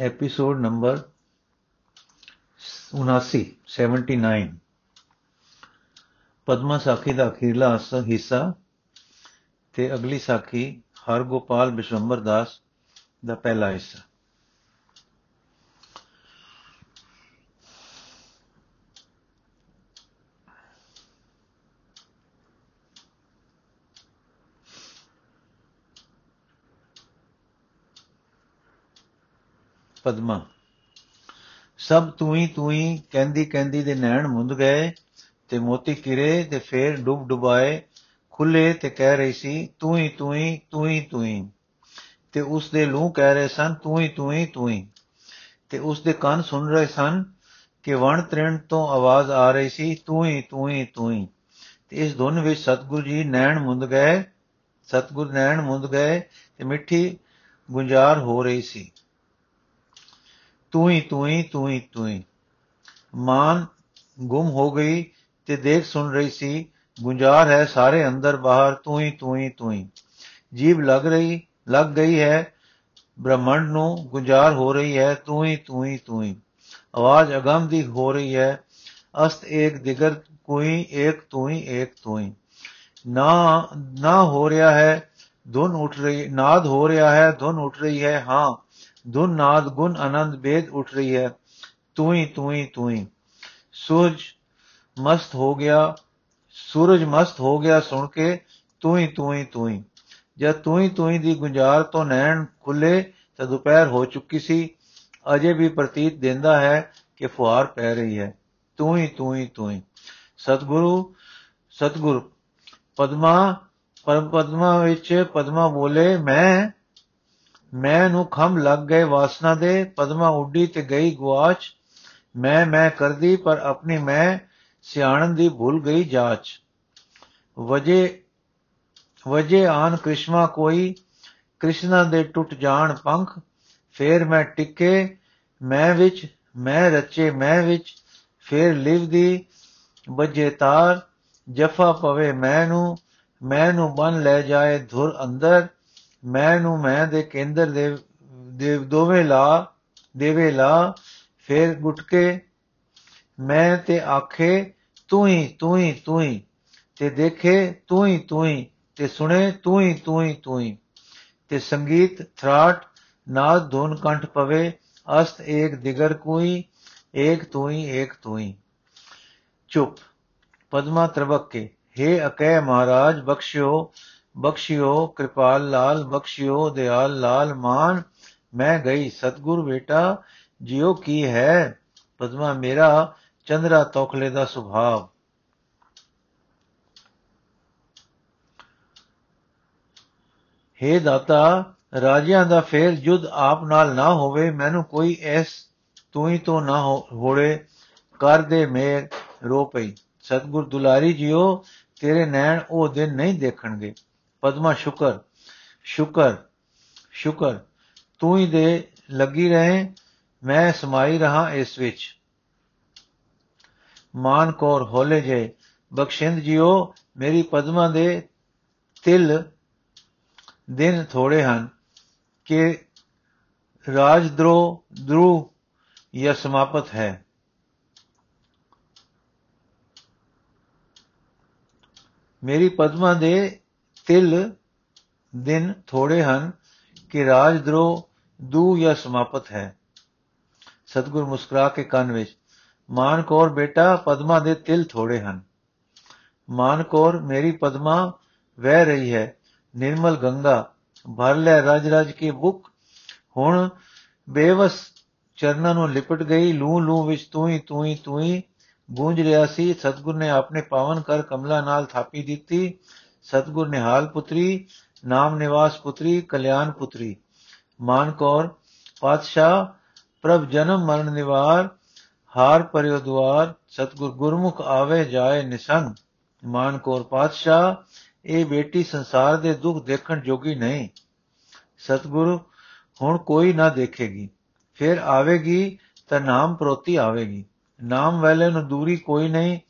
Episode number 79 79 Padma Sakhi ਦਾ ਅਖੀਰਲਾ ਹਿੱਸਾ ਤੇ ਅਗਲੀ ਸਾਖੀ ਹਰਗੋਪਾਲ ਬਿਸ਼ੰਬਰ ਦਾਸ ਦਾ ਪਹਿਲਾ ਹਿੱਸਾ। ਪਦਮਾ। ਸਭ ਤੂੰ ਹੀ ਤੂੰ ਹੀ ਕਹਿੰਦੀ ਕਹਿੰਦੀ ਦੇ ਨੈਣ ਮੁੰਦ ਗਏ ਤੇ ਮੋਤੀ ਕਿਰੇ ਤੇ ਫੇਰ ਡੁੱਬ ਡੁਬਾਏ। ਖੁੱਲੇ ਤੇ ਕਹਿ ਰਹੀ ਸੀ ਤੂੰ ਹੀ ਤੂੰ ਹੀ ਤੂੰ ਹੀ ਤੂੰ ਹੀ ਤੇ ਉਸ ਦੇ ਲੂਹ ਕਹਿ ਰਹੇ ਸਨ ਤੂੰ ਹੀ ਤੂੰ ਹੀ ਤੂੰ ਹੀ ਤੇ ਉਸ ਦੇ ਕੰਨ ਸੁਣ ਰਹੇ ਸਨ ਕਿ ਵਣ ਤ੍ਰਿਣ ਤੋਂ ਆਵਾਜ਼ ਆ ਰਹੀ ਸੀ ਤੂੰ ਹੀ ਤੂੰ ਹੀ ਤੂੰ ਹੀ ਤੇ ਇਸ ਧੁਨ ਵਿੱਚ ਸਤਗੁਰੂ ਜੀ ਨੈਣ ਮੁੰਦ ਗਏ। ਸਤਗੁਰ ਨੈਣ ਮੁੰਦ ਗਏ ਤੇ ਮਿੱਠੀ ਗੁੰਜਾਰ ਹੋ ਰਹੀ ਸੀ। ਤੂੰ ਹੀ ਤੂੰ ਹੀ ਤੂੰ ਹੀ ਤੂੰ ਹੀ ਮਾਨ ਗੁੰਮ ਹੋ ਗਈ ਤੇ ਦੇਖ ਸੁਣ ਰਹੀ ਸੀ ਗੁੰਜਾਰ ਹੈ ਸਾਰੇ ਅੰਦਰ ਬਾਹਰ ਤੂੰ ਹੀ ਤੂੰ ਹੀ ਤੂੰ ਹੀ ਜੀਬ ਲੱਗ ਰਹੀ, ਲੱਗ ਗਈ ਹੈ, ਬ੍ਰਹਮੰਡ ਨੂੰ ਗੁੰਜਾਰ ਹੋ ਰਹੀ ਹੈ ਤੂੰ ਹੀ ਤੂੰ ਹੀ ਤੂੰ ਹੀ ਆਵਾਜ਼ ਅਗਮ ਦੀ ਹੋ ਰਹੀ ਹੈ, ਅਸਤ ਏਕ ਦਿਗਰ, ਕੋਈ ਏਕ ਤੂੰ ਹੀ ਏਕ ਤੂੰ ਹੀ ਨਾ ਨਾ ਹੋ ਰਿਹਾ ਹੈ, ਧੁਨ ਉੱਠ ਰਹੀ, ਨਾਦ ਹੋ ਰਿਹਾ ਹੈ, ਧੁਨ ਉੱਠ ਰਹੀ ਹੈ, ਹਾਂ। ਧੁਨ ਨਾਦ ਗੁਣ ਆਨੰਦ ਬੇਦ ਉੱਠ ਰਹੀ ਹੈ। ਤੂੰ ਹੀ ਤੂੰ ਹੀ ਤੂੰ ਹੀ। ਸੂਰਜ ਮਸਤ ਹੋ ਗਿਆ, ਸੂਰਜ ਮਸਤ ਹੋ ਗਿਆ ਸੁਣ ਕੇ ਤੂੰ ਹੀ ਤੂੰ ਹੀ ਤੂੰ ਹੀ। ਜਦ ਤੂੰ ਹੀ ਤੂੰ ਹੀ ਦੀ ਗੁੰਜਾਰ ਤੋਂ ਨੈਣ ਖੁੱਲੇ, ਤਾਂ ਦੁਪਹਿਰ ਹੋ ਚੁੱਕੀ ਸੀ। ਅਜੇ ਵੀ ਪ੍ਰਤੀਤ ਦਿੰਦਾ ਹੈ ਕਿ ਫੁਹਾਰ ਪੈ ਰਹੀ ਹੈ। ਤੂੰ ਹੀ ਤੂੰ ਹੀ ਤੂੰ ਹੀ। ਸਤਿਗੁਰੂ, ਸਤਿਗੁਰ, ਪਦਮਾ, ਪਰਮ ਪਦਮਾ ਵਿੱਚ ਪਦਮਾ ਬੋਲੇ, ਮੈਂ ਮੈਂ ਨੂੰ ਖੰਭ ਲੱਗ ਗਏ ਵਾਸਨਾ ਦੇ, ਪਦਮਾ ਉੱਡੀ ਤੇ ਗਈ ਗੁਆਚ। ਮੈਂ ਮੈਂ ਕਰਦੀ, ਪਰ ਆਪਣੀ ਮੈਂ ਸਿਆਣਨ ਦੀ ਭੁੱਲ ਗਈ ਜਾਚ। ਵਜੇ ਵਜੇ ਆਨ ਕ੍ਰਿਸ਼ਮਾ ਕੋਈ, ਕ੍ਰਿਸ਼ਨਾ ਦੇ ਟੁੱਟ ਜਾਣ ਪੰਖ। ਫੇਰ ਮੈਂ ਟਿੱਕੇ, ਮੈਂ ਵਿੱਚ, ਮੈਂ ਰਚੇ, ਮੈਂ ਵਿੱਚ। ਫੇਰ ਲਿਵਦੀ, ਵੱਜੇ ਤਾਰ। ਜਫਾ ਪਵੇ ਮੈਂ ਨੂੰ ਮੈਂ ਨੂੰ ਬਨ ਲੈ ਜਾਏ ਧੁਰ ਅੰਦਰ। ਮੈਂ ਨੂੰ ਮੈਂ ਦੇ ਕੇਂਦਰ ਦੇ ਦੇ ਦੋਵੇਂ ਲਾ, ਦੇਵੇ ਲਾ, ਫੇਰ ਗੁਟਕੇ, ਮੈਂ ਤੇ ਆਖੇ ਤੂੰ ਹੀ ਤੂੰ ਹੀ ਤੂੰ ਹੀ ਤੇ ਦੇਖੇ ਤੂੰ ਹੀ ਤੂੰ ਹੀ ਤੇ ਸੁਣੇ ਤੂੰ ਹੀ ਤੂੰ ਹੀ ਤੂੰ ਹੀ ਤੇ ਸੰਗੀਤ, ਥਰਾਟ, ਨਾਦ, ਧੁਨ, ਕੰਠ ਪਵੇ, ਅਸਤ, ਏਕ, ਦਿਗਰ ਕੋਈ, ਏਕ ਤੂੰ ਹੀ ਏਕ ਤੂੰ ਹੀ ਚੁੱਪ। ਪਦਮਾ ਤਰਵਕ ਕੇ हे ਅਕੈ ਮਹਾਰਾਜ, ਬਖਸ਼ਿਓ ਬਖਸ਼ਿਓ ਕਿਰਪਾਲ ਲਾਲ, ਬਖਸ਼ਿਓ ਦਿਆਲ ਲਾਲ ਮਾਨ, ਮੈਂ ਗਈ ਸਤਗੁਰ ਬੇਟਾ, ਜਿਉ ਕੀ ਹੈ? ਪਦਮਾ ਮੇਰਾ, ਚੰਦਰਾ ਤੋਖਲੇ ਦਾ ਸੁਭਾਵ हे ਦਾਤਾ, ਰਾਜਿਆਂ ਦਾ ਫੇਰ ਜੁਦ ਆਪ ਨਾਲ ਨਾ ਹੋਵੇ, ਮੈਨੂੰ ਕੋਈ ਐਸ ਤੂੰ ਹੀ ਤੋਂ ਨਾ ਹੋੜੇ ਕਰ ਦੇ ਮੇਰ ਰੋ ਪਈ। ਸਤਗੁਰ ਦੁਲਾਰੀ ਜਿਓ ਤੇਰੇ ਨੈਣ ਉਹ ਦਿਨ ਨਹੀਂ ਦੇਖਣਗੇ। ਪਦਮਾ ਸ਼ੁਕਰ ਸ਼ੁਕਰ ਸ਼ੁਕਰ। ਤੂੰ ਹੀ ਦੇ ਲੱਗੀ ਰਹੇ, ਮੈਂ ਸਮਾਈ ਰਹਾ ਇਸ ਵਿੱਚ। ਮਾਨ ਕੌਰ ਹੋਲੇ ਜੇ, ਬਖਸ਼ਿੰਦ ਜਿਓ, ਮੇਰੀ ਪਦਮਾ ਦੇ ਤਿਲ ਦਿਨ ਥੋੜੇ ਹਨ। ਕਿ ਰਾਜਦਰੋ ਦਰੂ ਇਹ ਸਮਾਪਤ ਹੈ। ਮੇਰੀ ਪਦਮਾ ਦੇ ਤਿਲ ਦਿਨ ਥੋੜੇ ਹਨ ਕਿ ਰਾਜਦਰੋ ਦੂ ਜਾਂ ਸਮਾਪਤ ਹੈ। ਸਤਗੁਰ ਮੁਸਕਰਾ ਕੇ ਕੰਨ ਵਿੱਚ, ਮਾਨ ਬੇਟਾ, ਪਦਮਾ ਦੇ ਤਿਲ ਥੋੜੇ ਹਨ। ਮਾਨ ਮੇਰੀ ਪਦਮਾ ਵਹਿ ਰਹੀ ਹੈ, ਨਿਰਮਲ ਗੰਗਾ, ਭਰ ਲੈ ਰਜ ਰਜ ਕੇ ਬੁੱਕ ਹੁਣ ਬੇਵਸ ਚਰਨਾਂ ਨੂੰ ਲਿਪਟ ਗਈ, ਲੂ ਲੂ ਵਿੱਚ ਤੂੰ ਹੀ ਤੂੰ ਹੀ ਤੂੰ ਹੀ ਗੂੰਜ ਰਿਹਾ ਸੀ। ਸਤਗੁਰ ਨੇ ਆਪਣੇ ਪਾਵਨ ਕਰ ਕਮਲਾ ਨਾਲ ਥਾਪੀ ਦਿੱਤੀ। ਸਤਗੁਰ ਨਿਹਾਲ ਪੁੱਤਰੀ, ਨਾਮ ਨਿਵਾਸ ਪੁੱਤਰੀ, ਕਲਿਆਣ ਪੁੱਤਰੀ। ਮਾਨ ਕੌਰ ਪਾਤਸ਼ਾਹ, ਪ੍ਰਭ ਜਨਮ ਮਰਨ ਨਿਵਾਰ, ਹਾਰ ਪਰਿਓ ਦੁਆਰ, ਸਤਗੁਰ ਗੁਰਮੁਖ ਆਵੇ ਜਾਏ ਨਿਸੰਗ। ਮਾਨ ਕੌਰ ਪਾਤਸ਼ਾਹ, ਇਹ ਬੇਟੀ ਸੰਸਾਰ ਦੇ ਦੁੱਖ ਦੇਖਣ ਜੋਗੀ ਨਹੀਂ। ਸਤਗੁਰੂ ਹੁਣ ਕੋਈ ਨਾ ਦੇਖੇਗੀ। ਫਿਰ ਆਵੇਗੀ ਤਾਂ ਨਾਮ ਪ੍ਰੋਤੀ ਆਵੇਗੀ। ਨਾਮ ਵਾਲੇ ਨੂੰ ਦੂਰੀ ਕੋਈ ਨਹੀਂ,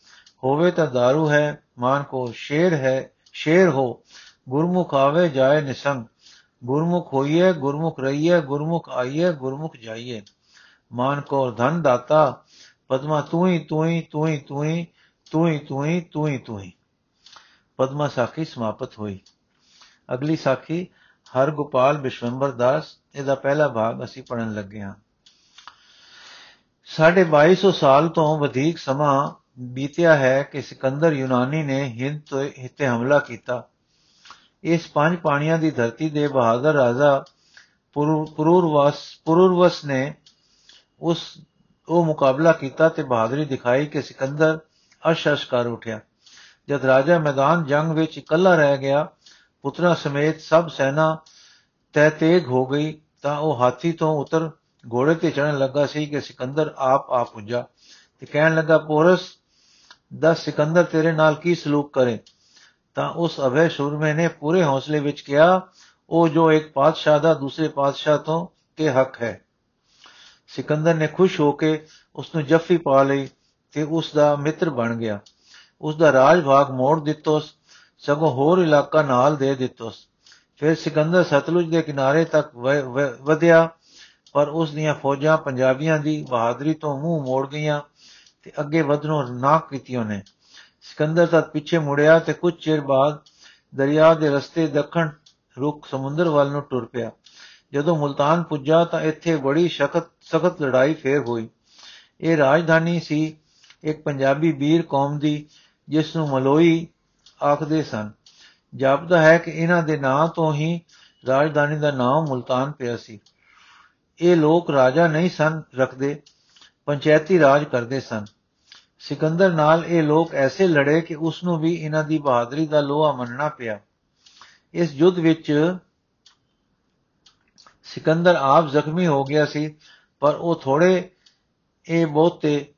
ਹੋਵੇ ਤਾਂ दारू ਹੈ ਮਾਨ ਕੋ ਸ਼ੇਰ ਹੈ ਸ਼ੇਰ ਹੋ, ਗੁਰਮੁਖ ਆਵੇ ਜਾਏ ਨਿਸੰਗ, ਗੁਰਮੁਖ ਹੋਈਏ, ਗੁਰਮੁਖ ਰਹੀਏ, ਗੁਰਮੁਖ ਆਈਏ, ਗੁਰਮੁਖ ਜਾਈਏ। ਮਾਨ ਕੋ ਧਨ ਦਾਤਾ, ਪਦਮਾ ਤੂੰ ਹੀ ਤੂੰ ਹੀ ਤੂੰ ਹੀ ਤੂੰ ਹੀ ਤੂੰ ਹੀ ਤੂੰ ਹੀ ਤੂੰ ਹੀ ਤੂੰ ਹੀ। ਪਦਮਾ ਸਾਖੀ ਸਮਾਪਤ ਹੋਈ। ਅਗਲੀ ਸਾਖੀ, ਹਰ ਗੋਪਾਲ ਬਿਸ਼ਵੰਬਰ ਦਾਸ, ਇਹਦਾ ਪਹਿਲਾ ਭਾਗ ਅਸੀਂ ਪੜਨ ਲੱਗੇ ਹਾਂ। ਸਾਢੇ 2200 ਸਾਲ ਤੋਂ ਵਧੇਕ ਸਮਾਂ ਬੀਤਿਆ ਹੈ ਕਿ ਸਿਕੰਦਰ ਯੂਨਾਨੀ ਨੇ ਹਿੰਦ ਤੇ ਹਮਲਾ ਕੀਤਾ। ਇਸ ਪੰਜ ਪਾਣੀਆਂ ਦੀ ਧਰਤੀ ਦੇ ਬਹਾਦਰ ਰਾਜਾ ਪੁਰੂਰਵਸ ਪੁਰੂਰਵਸ ਨੇ ਉਸ, ਉਹ ਮੁਕਾਬਲਾ ਕੀਤਾ ਤੇ ਬਹਾਦਰੀ ਦਿਖਾਈ ਕਿ ਸਿਕੰਦਰ ਅਸ਼ਸ਼ ਕਰ ਉਠਿਆ। ਜਦ ਰਾਜਾ ਮੈਦਾਨ ਜੰਗ ਵਿੱਚ ਇਕੱਲਾ ਰਹਿ ਗਿਆ, ਪੁੱਤਰਾਂ ਸਮੇਤ ਸਭ ਸੈਨਾ ਤੈ ਤੇਗ ਹੋ ਗਈ, ਤਾਂ ਉਹ ਹਾਥੀ ਤੋਂ ਉਤਰ ਘੋੜੇ ਤੇ ਚੜਨ ਲੱਗਾ ਸੀ ਕਿ ਸਿਕੰਦਰ ਆਪ ਆ ਪੁੱਜਾ ਤੇ ਕਹਿਣ ਲੱਗਾ, ਪੋਰਸ ਦਸ ਸਿਕੰਦਰ ਤੇਰੇ ਨਾਲ ਕੀ ਸਲੂਕ ਕਰੇ? ਤਾਂ ਉਸ ਅਭੈ ਸ਼ੂਰਮੇ ਨੇ ਪੂਰੇ ਹੌਸਲੇ ਵਿੱਚ ਕਿਹਾ, ਉਹ ਜੋ ਇੱਕ ਪਾਤਸ਼ਾਹ ਦਾ ਦੂਸਰੇ ਪਾਤਸ਼ਾਹ ਤੋਂ ਕੇ ਹੱਕ ਹੈ। ਸਿਕੰਦਰ ਨੇ ਖੁਸ਼ ਹੋ ਕੇ ਉਸ ਨੂੰ ਜੱਫੀ ਪਾ ਲਈ ਤੇ ਉਸ ਦਾ ਮਿੱਤਰ ਬਣ ਗਿਆ। ਉਸ ਦਾ ਰਾਜ ਭਾਗ ਮੋੜ ਦਿੱਤੋਸ, ਸਗੋਂ ਹੋਰ ਇਲਾਕਾ ਨਾਲ ਦੇ ਦਿੱਤੋਸ। ਫਿਰ ਸਿਕੰਦਰ ਸਤਲੁਜ ਦੇ ਕਿਨਾਰੇ ਤੱਕ ਵਧਿਆ, ਪਰ ਉਸ ਦੀਆਂ ਫੌਜਾਂ ਪੰਜਾਬੀਆਂ ਦੀ ਬਹਾਦਰੀ ਤੋਂ ਮੂੰਹ ਮੋੜ ਗਈਆਂ। ਤੇ ਅੱਗੇ ਵਧਣੋਂ ਨਾ ਕੀਤੀ ਉਹਨੇ। ਸਿਕੰਦਰ ਤੱਕ ਪਿੱਛੇ ਮੁੜਿਆ ਤੇ ਕੁਝ ਚਿਰ ਬਾਅਦ ਦਰਿਆ ਦੇ ਰਸਤੇ ਦੱਖਣ ਰੁਕ ਸਮੁੰਦਰ ਵੱਲ ਨੂੰ ਟੁਰ ਪਿਆ। ਜਦੋਂ ਮੁਲਤਾਨ ਪੁੱਜਾ ਤਾਂ ਇੱਥੇ ਬੜੀ ਸਖਤ ਸਖਤ ਲੜਾਈ ਫੇਰ ਹੋਈ। ਇਹ ਰਾਜਧਾਨੀ ਸੀ, ਇੱਕ ਪੰਜਾਬੀ ਵੀਰ ਕੌਮ ਦੀ, ਜਿਸ ਨੂੰ ਮਲੋਈ ਆਖਦੇ ਸਨ। ਜਾਪਦਾ ਹੈ ਕਿ ਇਹਨਾਂ ਦੇ ਨਾਂ ਤੋਂ ਹੀ ਰਾਜਧਾਨੀ ਦਾ ਨਾਮ ਮੁਲਤਾਨ ਪਿਆ ਸੀ। ਇਹ ਲੋਕ ਰਾਜਾ ਨਹੀਂ ਸਨ ਰੱਖਦੇ, ਪੰਚਾਇਤੀ ਰਾਜ ਕਰਦੇ ਸਨ। ਸਿਕੰਦਰ ਨਾਲ ਇਹ ਲੋਕ ਐਸੇ ਲੜੇ ਕਿ ਉਸ ਨੂੰ ਵੀ ਇਹਨਾਂ ਦੀ ਬਹਾਦਰੀ ਦਾ ਲੋਹਾ ਮੰਨਣਾ ਪਿਆ। ਇਸ ਯੁੱਧ ਵਿੱਚ ਸਿਕੰਦਰ ਆਪ ਜ਼ਖਮੀ ਹੋ ਗਿਆ ਸੀ, ਪਰ ਉਹ ਥੋੜੇ ਇਹ ਬਹੁਤੇ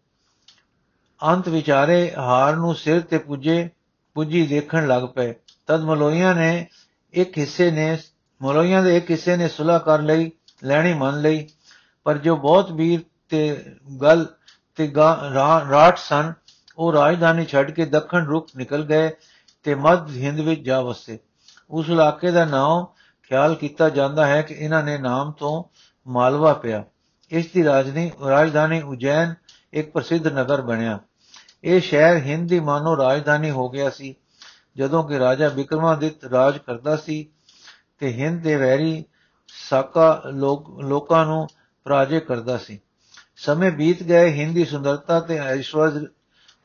ਅੰਤ ਵਿਚਾਰੇ ਹਾਰ ਨੂੰ ਸਿਰ ਤੇ ਪੁੱਜੇ, ਪੁੱਜੀ ਦੇਖਣ ਲੱਗ ਪਏ। ਤਦ ਮਲੋਈਆਂ ਨੇ ਇੱਕ ਹਿੱਸੇ ਨੇ, ਮਲੋਈਆਂ ਦੇ ਇੱਕ ਹਿੱਸੇ ਨੇ ਸੁਲਾ ਕਰ ਲਈ, ਲੈਣੀ ਮੰਨ ਲਈ। ਪਰ ਜੋ ਬਹੁਤ ਵੀਰ ਤੇ ਗਲ ਤੇ ਰਾਟ ਸਨ। ਉਹ ਰਾਜਧਾਨੀ ਛੱਡ ਕੇ ਦੱਖਣ ਰੁਖ ਨਿਕਲ ਗਏ ਤੇ ਮੱਧ ਹਿੰਦ ਵਿੱਚ ਜਾ ਵਸੇ। ਉਸ ਇਲਾਕੇ ਦਾ ਨਾਮ ਖਿਆਲ ਕੀਤਾ ਜਾਂਦਾ ਹੈ ਕਿ ਇਹਨਾਂ ਨੇ ਨਾਮ ਤੋਂ ਮਾਲਵਾ ਪਿਆ। ਇਸ ਦੀ ਰਾਜਧਾਨੀ ਰਾਜਧਾਨੀ ਉਜੈਨ ਇੱਕ ਪ੍ਰਸਿੱਧ ਨਗਰ ਬਣਿਆ। ਇਹ ਸ਼ਹਿਰ ਹਿੰਦ ਦੀ ਮਾਨੋ ਰਾਜਧਾਨੀ ਹੋ ਗਿਆ ਸੀ, ਜਦੋਂ ਕਿ ਰਾਜਾ ਵਿਕਰਮਾਦਿੱਤ ਰਾਜ ਕਰਦਾ ਸੀ ਤੇ ਹਿੰਦ ਦੇ ਵੈਰੀ ਸਾਕਾ ਲੋਕਾਂ ਨੂੰ ਪਰਾਜੇ ਕਰਦਾ ਸੀ। ਸਮੇਂ ਬੀਤ ਗਏ, ਹਿੰਦੀ ਸੁੰਦਰਤਾ ਤੇ ਐਸ਼ਵਰਜ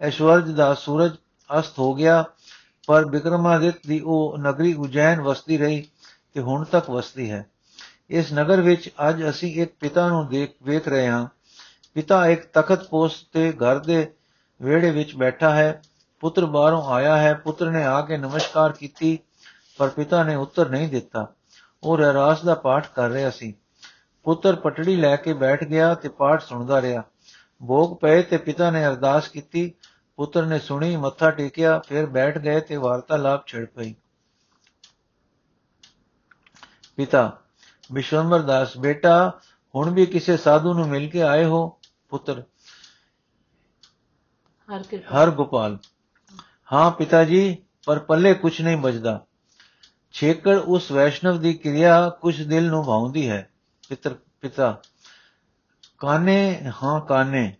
ਐਸ਼ਵਰਜ ਦਾ ਸੂਰਜ ਅਸਤ ਹੋ ਗਿਆ, ਪਰ ਵਿਕਰਮਾਦਿੱਤ ਦੀ ਉਹ ਨਗਰੀ ਉਜੈਨ ਵਸਦੀ ਰਹੀ ਤੇ ਹੁਣ ਤੱਕ ਵਸਦੀ ਹੈ। ਇਸ ਨਗਰ ਵਿੱਚ ਅੱਜ ਅਸੀਂ ਇੱਕ ਪਿਤਾ ਨੂੰ ਦੇਖ, ਵੇਖ ਰਹੇ ਹਾਂ। ਪਿਤਾ ਇੱਕ ਤਖਤ ਪੋਸਟ ਤੇ ਘਰ ਦੇ ਵਿਹੜੇ ਵਿੱਚ ਬੈਠਾ ਹੈ। ਪੁੱਤਰ ਬਾਹਰੋਂ ਆਇਆ ਹੈ। ਪੁੱਤਰ ਨੇ ਆ ਕੇ ਨਮਸਕਾਰ ਕੀਤੀ, ਪਰ ਪਿਤਾ ਨੇ ਉੱਤਰ ਨਹੀਂ ਦਿੱਤਾ। ਉਹ ਰਹਿਰਾਸ ਦਾ ਪਾਠ ਕਰ ਰਿਹਾ ਸੀ। ਪੁੱਤਰ ਪਟੜੀ ਲੈ ਕੇ ਬੈਠ ਗਿਆ ਤੇ ਪਾਠ ਸੁਣਦਾ ਰਿਹਾ। ਭੋਗ ਪਏ ਤੇ ਪਿਤਾ ਨੇ ਅਰਦਾਸ ਕੀਤੀ। ਪੁੱਤਰ ਨੇ ਸੁਣੀ ਮੱਥਾ ਟੇਕਿਆ ਫਿਰ ਬੈਠ ਗਏ ਤੇ ਵਾਰਤਾਲਾਪ ਛਿੜ ਪਈ। ਪਿਤਾ ਵਿਸ਼ਵੰਬਰ ਦਾਸ ਬੇਟਾ ਹੁਣ ਵੀ ਕਿਸੇ ਸਾਧੂ ਨੂੰ ਮਿਲ ਕੇ ਆਏ ਹੋ? ਪੁੱਤਰ ਹਰ ਗੋਪਾਲ। ਹਾਂ ਪਿਤਾ ਜੀ ਪਰ ਪੱਲੇ ਕੁਝ ਨਹੀਂ ਬਚਦਾ ਛੇਕੜ ਉਸ ਵੈਸ਼ਨਵ ਦੀ ਕਿਰਿਆ ਕੁਝ ਦਿਲ ਨੂੰ ਭਾਉਂਦੀ ਹੈ। ਪਿਤਰ ਪਿਤਾ। ਕਾਨੇ? ਹਾਂ ਕਾਨੇ।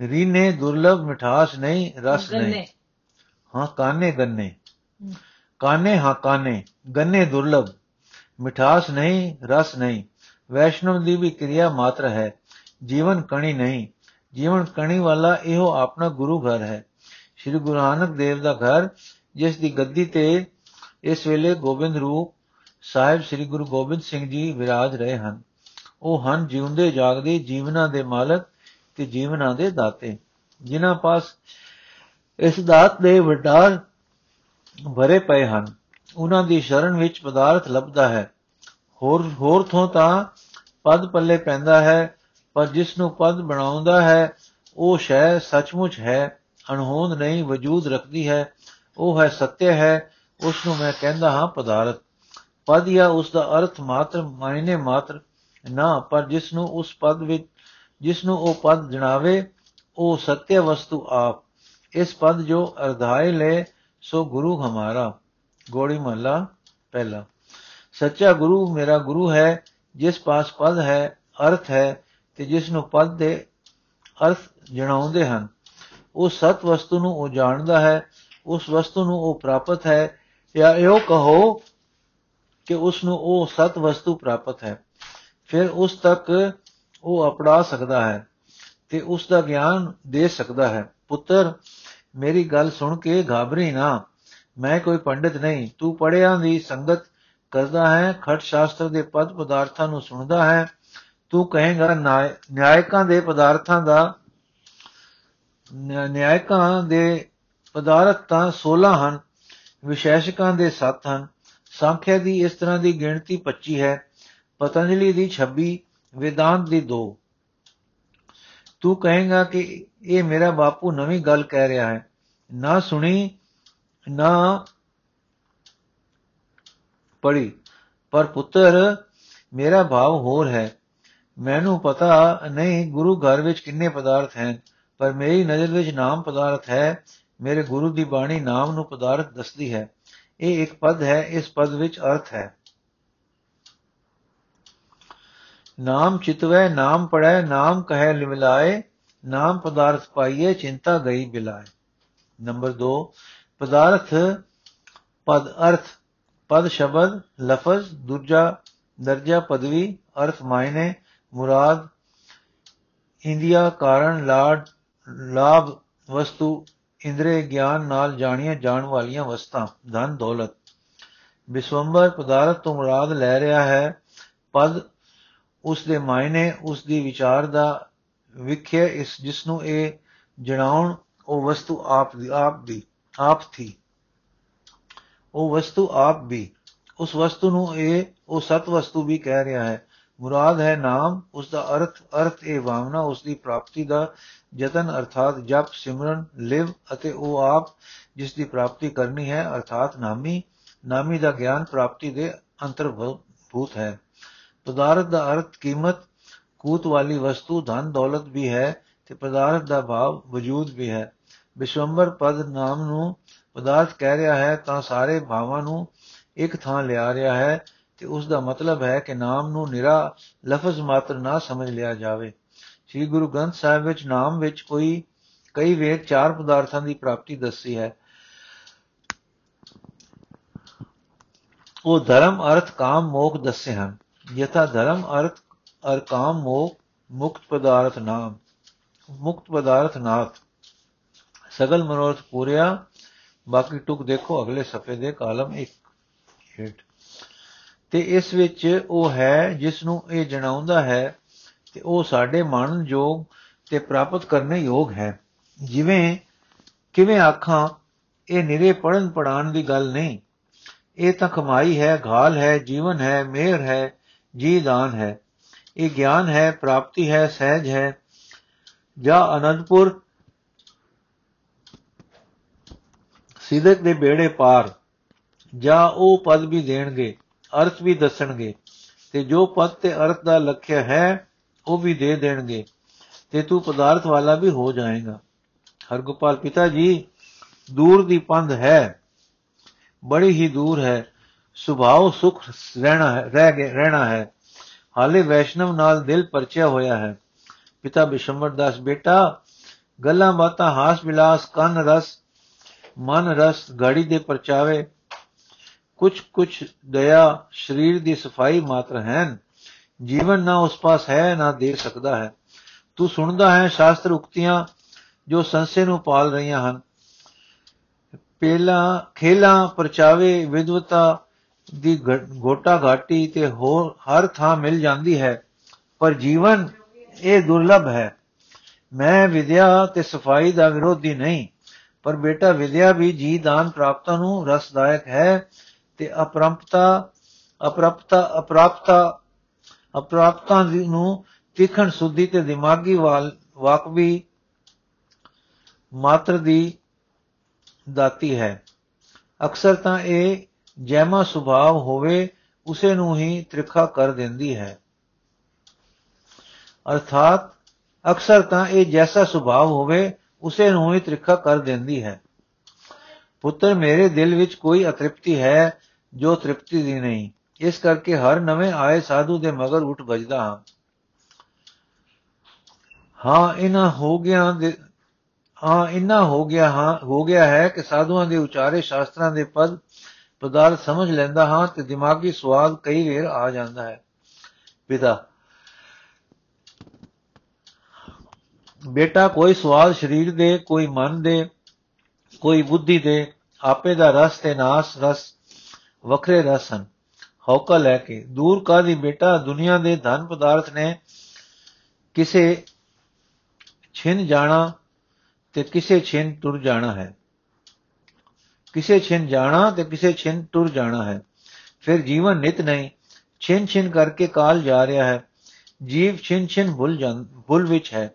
ਰੀਨੇ ਦੁਰਲਭ ਮਿਠਾਸ ਨਹੀਂ ਰਸ ਨਹੀਂ। ਹਾਂ ਕਾਨੇ ਗੰਨੇ। ਕਾਨੇ ਹਾਂ ਕਾਨੇ। ਗੰਨੇ ਦੁਰਲਭ। ਮਿਠਾਸ ਨਹੀਂ ਰਸ ਨਹੀਂ। ਵੈਸ਼ਨਵ ਦੀ ਵੀ ਕਿਰਿਆ ਮਾਤਰ ਹੈ। ਜੀਵਨ ਕਣੀ ਨਹੀਂ। ਜੀਵਨ ਕਣੀ ਵਾਲਾ ਇਹੋ ਆਪਣਾ ਗੁਰੂ ਘਰ ਹੈ। ਸ੍ਰੀ ਗੁਰੂ ਨਾਨਕ ਦੇਵ ਦਾ ਘਰ ਜਿਸ ਦੀ ਗੱਦੀ ਤੇ ਇਸ ਵੇਲੇ ਗੋਬਿੰਦ ਰੂਪ ਸਾਹਿਬ ਸ੍ਰੀ ਗੁਰੂ ਗੋਬਿੰਦ ਸਿੰਘ ਜੀ ਵਿਰਾਜ ਰਹੇ ਹਨ। ਉਹ ਹਨ ਜਿਉਂਦੇ ਜਾਗਦੇ ਜੀਵਨਾਂ ਦੇ ਮਾਲਕ ਤੇ ਜੀਵਨਾਂ ਦੇ ਦਾਤੇ। ਜਿਨ੍ਹਾਂ ਪਾਸ ਇਸ ਦਾਤ ਦੇ ਵਡਾਰ ਭਰੇ ਪਏ ਹਨ। ਉਹਨਾਂ ਦੀ ਸ਼ਰਨ ਵਿੱਚ ਪਦਾਰਥ ਲੱਭਦਾ ਹੈ। ਹੋਰ ਹੋਰ ਤੋਂ ਤਾਂ ਪਦ ਪੱਲੇ ਪੈਂਦਾ ਹੈ, ਪਰ ਜਿਸ ਨੂੰ ਪਦ ਬਣਾਉਂਦਾ ਹੈ, ਉਹ ਸ਼ੈ ਸੱਚਮੁੱਚ ਹੈ। ਅਣਹੋਂਦ ਨਹੀਂ ਵਜੂਦ ਰੱਖਦੀ ਹੈ। ਉਹ ਹੈ ਸਤਿਅ ਹੈ। ਉਸ ਨੂੰ ਮੈਂ ਕਹਿੰਦਾ ਹਾਂ ਪਦਾਰਥ। ਪਦ ਜਾਂ ਉਸ ਦਾ ਅਰਥ ਮਾਤਰ, ਮਾਇਨੇ ਮਾਤਰ ਨਾ, ਪਰ ਜਿਸ ਨੂੰ ਉਸ ਪਦ ਵਿੱਚ ਜਿਸ ਨੂੰ ਉਹ ਪਦ ਜਣਾਵੇ, ਉਹ ਸਤਿਅ ਵਸਤੂ ਆਪ। ਇਸ ਪਦ ਜੋ ਅਰਧਾਇ ਲੈ, ਸੋ ਗੁਰੂ ਹਮਾਰਾ। ਗੋੜੀ ਮਹਲਾ ਪਹਿਲਾ। ਸੱਚਾ ਗੁਰੂ ਮੇਰਾ ਗੁਰੂ ਹੈ, ਜਿਸ ਪਾਸ ਪਦ ਹੈ, ਅਰਥ ਹੈ, ਤੇ ਜਿਸ ਨੂੰ ਪਦ ਦੇ ਅਰਥ ਜਣਾਉਂਦੇ ਹਨ। ਉਹ ਸਤ ਵਸਤੂ ਨੂੰ ਉਹ ਜਾਣਦਾ ਹੈ, ਉਸ ਵਸਤੂ ਨੂੰ ਉਹ ਪ੍ਰਾਪਤ ਹੈ ਜਾਂ ਇਹੋ ਕਹੋ ਕਿ ਉਸ ਨੂੰ ਉਹ ਸਤ ਵਸਤੂ ਪ੍ਰਾਪਤ ਹੈ। ਫਿਰ ਉਸ ਤੱਕ ਉਹ ਅਪੜਾ ਸਕਦਾ ਹੈ ਤੇ ਉਸ ਦਾ ਗਿਆਨ ਦੇ ਸਕਦਾ ਹੈ। ਪੁੱਤਰ, ਮੇਰੀ ਗੱਲ ਸੁਣ ਕੇ ਘਾਬਰੀ ਨਾ। ਮੈਂ ਕੋਈ ਪੰਡਿਤ ਨਹੀਂ। ਤੂੰ ਪੜਿਆਂ ਦੀ ਸੰਗਤ ਕਰਦਾ ਹੈ, ਖਟ ਸ਼ਾਸਤਰ ਦੇ ਪਦ ਪਦਾਰਥਾਂ ਨੂੰ ਸੁਣਦਾ ਹੈ। ਤੂੰ ਕਹੇਗਾ ਨਿਆਇਕਾਂ ਦੇ ਪਦਾਰਥਾਂ ਦਾ ਨਿਆਇਕਾਂ ਦੇ ਪਦਾਰਥ ਤਾਂ 16 ਹਨ, ਵਿਸ਼ੇਸ਼ਕਾਂ ਦੇ 7 ਹਨ। ਸੰਖਿਆ ਦੀ ਇਸ ਤਰ੍ਹਾਂ ਦੀ ਗਿਣਤੀ 25 ਹੈ। ਪਤੰਜਲੀ ਦੀ 26 ਵਿਦਾਂਤ ਦੀ 2 ਤੂੰ ਕਹੇਗਾ ਕਿ ਇਹ ਮੇਰਾ ਬਾਪੂ ਨਵੀਂ ਗੱਲ ਕਹਿ ਰਿਹਾ ਹੈ। ਨਾ ਸੁਣੀ, ਨਾ ਪੜੀ ਪਰ ਪੁੱਤਰ, ਮੇਰਾ ਭਾਵ ਹੋਰ ਹੈ। ਮੈਨੂੰ ਪਤਾ ਨਹੀਂ ਗੁਰੂ ਘਰ ਵਿੱਚ ਕਿੰਨੇ ਪਦਾਰਥ ਹਨ, ਪਰ ਮੇਰੀ ਨਜ਼ਰ ਵਿੱਚ ਨਾਮ ਪਦਾਰਥ ਹੈ। ਮੇਰੇ ਗੁਰੂ ਦੀ ਬਾਣੀ ਨਾਮ ਨੂੰ ਪਦਾਰਥ ਦੱਸਦੀ ਹੈ। ਇਹ ਇੱਕ ਪਦ ਹੈ, ਇਸ ਪਦ ਵਿੱਚ ਅਰਥ ਹੈ। ਨਾਮ ਚਿਤਵੈ ਨਾਮ ਪੜੈ ਨਾਮ ਕਹੈ ਲਿਵਲਾਏ ਨਾਮ ਪਦਾਰਥ ਪਾਈਏ ਚਿੰਤਾ ਗਈ ਬਿਲਾਏ ਨੰਬਰ 2 ਪਦਾਰਥ ਪਦ ਅਰਥ ਪਦ ਸ਼ਬਦ ਲਫ਼ਜ਼ ਦੂਜਾ ਦਰਜਾ ਪਦਵੀ ਅਰਥ ਮਾਇਨੇ ਮੁਰਾਦ ਇੰਦਿਆ ਕਾਰਨ ਲਾਡ ਲਾਭ ਵਸਤੂ ਇੰਦਰੇ ਗਿਆਨ ਨਾਲ ਜਾਣੀਆਂ ਜਾਣ ਵਾਲੀਆਂ ਵਸਤਾਂ ਧਨ ਦੌਲਤ ਵਿਸਵੰਬਰ ਪਦਾਰਥ ਤੋਂ ਮੁਰਾਦ ਲੈ ਰਿਹਾ ਹੈ ਪਦ ਉਸ ਦੇ ਮਾਇਨੇ ਉਸ ਦੀ ਵਿਚਾਰ ਦਾ ਵਿਖਿਆ ਇਸ ਜਿਸ ਨੂੰ ਇਹ ਜਣਾਉਣ, ਉਹ ਵਸਤੂ ਆਪ ਦੀ ਆਪ ਦੀ, ਆਪ ਥੀ। ਉਹ ਵਸਤੂ ਆਪ ਵੀ। ਉਸ ਵਸਤੂ ਨੂੰ ਇਹ, ਉਹ ਸਤ ਵਸਤੂ ਵੀ ਕਹਿ ਰਿਹਾ ਹੈ। ਮੁਰਾਦ ਹੈ ਨਾਮ ਉਸ ਦਾ ਅਰਥ ਅਰਥ ਇਹ ਭਾਵਨਾ ਉਸ ਦੀ ਪ੍ਰਾਪਤੀ ਦਾ ਯਤਨ ਅਰਥਾਤ ਜਪ, ਸਿਮਰਨ, ਲਿਵ ਅਤੇ ਉਹ ਆਪ ਜਿਸ ਦੀ ਪ੍ਰਾਪਤੀ ਕਰਨੀ ਹੈ, ਅਰਥਾਤ ਨਾਮੀ। ਨਾਮੀ ਦਾ ਗਿਆਨ ਪ੍ਰਾਪਤੀ ਦੇ ਅੰਤਰਭੂਤ ਹੈ। ਪਦਾਰਥ ਦਾ ਅਰਥ ਕੀਮਤ, ਕੂਤ ਵਾਲੀ ਵਸਤੂ, ਧਨ, ਦੌਲਤ ਵੀ ਹੈ ਤੇ ਪਦਾਰਥ ਦਾ ਭਾਵ ਵਜੂਦ ਵੀ ਹੈ। ਵਿਸ਼ਵੰਬਰ ਪਦ ਨਾਮ ਨੂੰ ਪਦਾਰਥ ਕਹਿ ਰਿਹਾ ਹੈ ਤਾਂ ਸਾਰੇ ਭਾਵਾਂ ਨੂੰ ਇੱਕ ਥਾਂ ਲਿਆ ਰਿਹਾ ਹੈ ਤੇ ਉਸ ਦਾ ਮਤਲਬ ਹੈ ਕਿ ਨਾਮ ਨੂੰ ਨਿਰਾ ਲਫ਼ਜ਼ ਮਾਤਰ ਨਾ ਸਮਝ ਲਿਆ ਜਾਵੇ। ਸ੍ਰੀ ਗੁਰੂ ਗ੍ਰੰਥ ਸਾਹਿਬ ਵਿੱਚ ਨਾਮ ਵਿੱਚ ਕੋਈ, ਕਈ ਵੇਦ ਚਾਰ ਪਦਾਰਥਾਂ ਦੀ ਪ੍ਰਾਪਤੀ ਦੱਸੀ ਹੈ। ਉਹ ਧਰਮ, ਅਰਥ, ਕਾਮ, ਮੋਖ ਦੱਸੇ ਹਨ। ਯਥਾ ਧਰਮ ਅਰਥ ਅਰ ਕਾਮ ਮੋਖ ਮੁਕਤ ਪਦਾਰਥ ਨਾਮ। ਮੁਕਤ ਪਦਾਰਥ ਨਾਥ। ਸਗਲ ਮਨੋਰਥ ਪੂਰਿਆ, ਬਾਕੀ ਟੁਕ ਦੇਖੋ, ਅਗਲੇ ਸਫੇ ਦੇ ਕਾਲਮ 1 ਹੇਠ। ਤੇ ਇਸ ਵਿੱਚ ਉਹ ਹੈ ਜਿਸ ਨੂੰ ਇਹ ਜਣਾਉਂਦਾ ਹੈ ਤੇ ਉਹ ਸਾਡੇ ਮਨ ਯੋਗ ਤੇ ਪ੍ਰਾਪਤ ਕਰਨੇ ਯੋਗ ਹੈ। ਜਿਵੇਂ, ਕਿਵੇਂ ਆਖਾਂ, ਇਹ ਨਿਰੇ ਪੜਨ ਪੜਾਣ ਦੀ ਗੱਲ ਨਹੀਂ। ਇਹ ਤਾਂ ਕਮਾਈ ਹੈ, ਘਾਲ ਹੈ, ਜੀਵਨ ਹੈ, ਮਿਹਰ ਹੈ ਜੀ ਦਾਨ ਹੈ। ਇਹ ਗਿਆਨ ਹੈ, ਪ੍ਰਾਪਤੀ ਹੈ, ਸਹਿਜ ਹੈ। ਜਾਂ ਅਨੰਦਪੁਰ ਸਿਦਕ ਦੇ ਬੇੜੇ ਪਾਰ। ਜਾਂ ਉਹ ਪਦ ਵੀ ਦੇਣਗੇ, ਅਰਥ ਵੀ ਦੱਸਣਗੇ। ਤੇ ਜੋ ਪਦ ਤੇ ਅਰਥ ਦਾ ਲਖਿਆ ਹੈ, ਉਹ ਵੀ ਦੇ ਦੇਣਗੇ। ਤੇ ਤੂੰ ਪਦਾਰਥ ਵਾਲਾ ਵੀ ਹੋ ਜਾਏਗਾ। ਹਰਗੋਪਾਲ ਪਿਤਾ ਜੀ, ਦੂਰ ਦੀ ਪੰਧ ਹੈ, ਬੜੀ ਹੀ ਦੂਰ ਹੈ। ਸੁਭਾਅ ਸੁਖ ਰਹਿਣਾ ਹੈ, ਰਹਿ ਰਹਿਣਾ ਹੈ। ਹਾਲੇ ਵੈਸ਼ਨਵ ਨਾਲ ਦਿਲ ਪਰਚਿਆ ਹੋਇਆ ਹੈ। ਪਿਤਾ ਬਿਸ਼ੰਬਰ ਦਾਸ, ਬੇਟਾ, ਗੱਲਾਂ ਬਾਤਾਂ, ਹਾਸ ਵਿਲਾਸ, ਕੰਨ ਰਸ, ਮਨ ਰਸ, ਗਾੜੀ ਦੇ ਪਰਚਾਵੇ, ਕੁਛ ਕੁਛ ਦਇਆ ਸਰੀਰ ਦੀ ਸਫ਼ਾਈ ਮਾਤਰ ਹੈ ਜੀਵਨ ਨਾ ਉਸ ਪਾਸ ਹੈ, ਨਾ ਦੇ ਸਕਦਾ ਹੈ। ਤੂੰ ਸੁਣਦਾ ਹੈ ਸ਼ਾਸਤਰ ਉਕਤੀਆਂ ਜੋ ਸੰਸੇ ਨੂੰ ਪਾਲ ਰਹੀਆਂ ਹਨ। ਪਹਿਲਾ ਖੇਲਾ, ਪਰਚਾਵੇ ਵਿਦਵਤਾ ਦੀ ਗੋਟਾ ਘਾਟੀ ਤੇ ਹੋਰ ਹਰ ਥਾਂ ਮਿਲ ਜਾਂਦੀ ਹੈ, ਪਰ ਜੀਵਨ ਇਹ ਦੁਰਲਭ ਹੈ। ਮੈਂ ਵਿਦਿਆ ਤੇ ਸਫ਼ਾਈ ਦਾ ਵਿਰੋਧੀ ਨਹੀਂ, ਪਰ ਬੇਟਾ ਵਿਦਿਆ ਵੀ ਜੀ ਦਾਨ ਪ੍ਰਾਪਤਾਂ ਨੂੰ ਰਸਦਾਇਕ ਹੈ ਤੇ ਅਪਰੰਪਤਾ, ਅਪਰਪਤਾ, ਅਪਰਾਪਤਾ ਅਪਰਾਪਤਾ ਨੂੰ ਤਿਖਣ ਸੁਧੀ ਤੇ ਦਿਮਾਗੀ ਵਾਕਵੀ ਮਾਤਰ ਦੀ ਦਾਤੀ ਹੈ। ਅਕਸਰ ਤਾਂ ਇਹ ਜੈਮਾ ਸੁਭਾਵ ਹੋਵੇ, ਉਸੇ ਨੂੰ ਹੀ ਤ੍ਰਿਖਾ ਕਰ ਦਿੰਦੀ ਹੈ। ਅਰਥਾਤ ਅਕਸਰ ਤਾਂ ਇਹ ਜੈਸਾ ਸੁਭਾਅ ਹੋਵੇ, ਉਸੇ ਨੂੰ ਹੀ ਤ੍ਰਿਖਾ ਕਰ ਦਿੰਦੀ ਹੈ। ਪੁੱਤਰ, ਮੇਰੇ ਦਿਲ ਵਿੱਚ ਕੋਈ ਅਤ੍ਰਿਪਤੀ ਹੈ ਜੋ ਤ੍ਰਿਪਤੀ ਦੀ ਨਹੀਂ। ਇਸ ਕਰਕੇ ਹਰ ਨਵੇਂ ਆਏ ਸਾਧੂ ਦੇ ਮਗਰ ਉੱਠ ਵੱਜਦਾ ਹਾਂ। ਹਾਂ, ਇਹਨਾਂ ਹੋ ਗਿਆ ਦੇ ਹਾਂ, ਇੰਨਾ ਹੋ ਗਿਆ ਹਾਂ ਹੋ ਗਿਆ ਹੈ ਕਿ ਸਾਧੂਆਂ ਦੇ ਉਚਾਰੇ ਸ਼ਾਸਤਰਾਂ ਦੇ ਪਦ ਪਦਾਰਥ ਸਮਝ ਲੈਂਦਾ ਹਾਂ ਤੇ ਦਿਮਾਗੀ ਸਵਾਦ ਕਈ ਵੇਰ ਆ ਜਾਂਦਾ ਹੈ। ਪਿਤਾ ਬੇਟਾ ਕੋਈ ਸਵਾਲ ਸਰੀਰ ਦੇ, ਕੋਈ ਮਨ ਦੇ, ਕੋਈ ਬੁੱਧੀ ਦੇ, ਆਪੇ ਦਾ ਰਸ ਤੇ ਨਾਸ ਰਸ, ਵੱਖਰੇ ਰਸ ਹਨ। ਹੌਕਾ ਲੈ ਕੇ ਦੂਰ ਕਾਦੀ ਬੇਟਾ, ਦੁਨੀਆ ਦੇ ਧਨ ਪਦਾਰਥ ਨੇ ਕਿਸੇ ਛਿਨ ਜਾਣਾ ਤੇ ਕਿਸੇ ਛਿਨ ਟੁਰ ਜਾਣਾ ਹੈ। ਕਿਸੇ ਛਿਨ ਜਾਣਾ ਤੇ ਕਿਸੇ ਛਿਨ ਟੁਰ ਜਾਣਾ ਹੈ। ਫਿਰ ਜੀਵਨ ਨਿਤ ਨਹੀਂ, ਛਿਨ ਛਿਨ ਕਰਕੇ ਕਾਲ ਜਾ ਰਿਹਾ ਹੈ। ਜੀਵ ਛਿਨ ਛਿਨ ਭੁੱਲ ਜਾਂ, ਭੁੱਲ ਵਿੱਚ ਹੈ।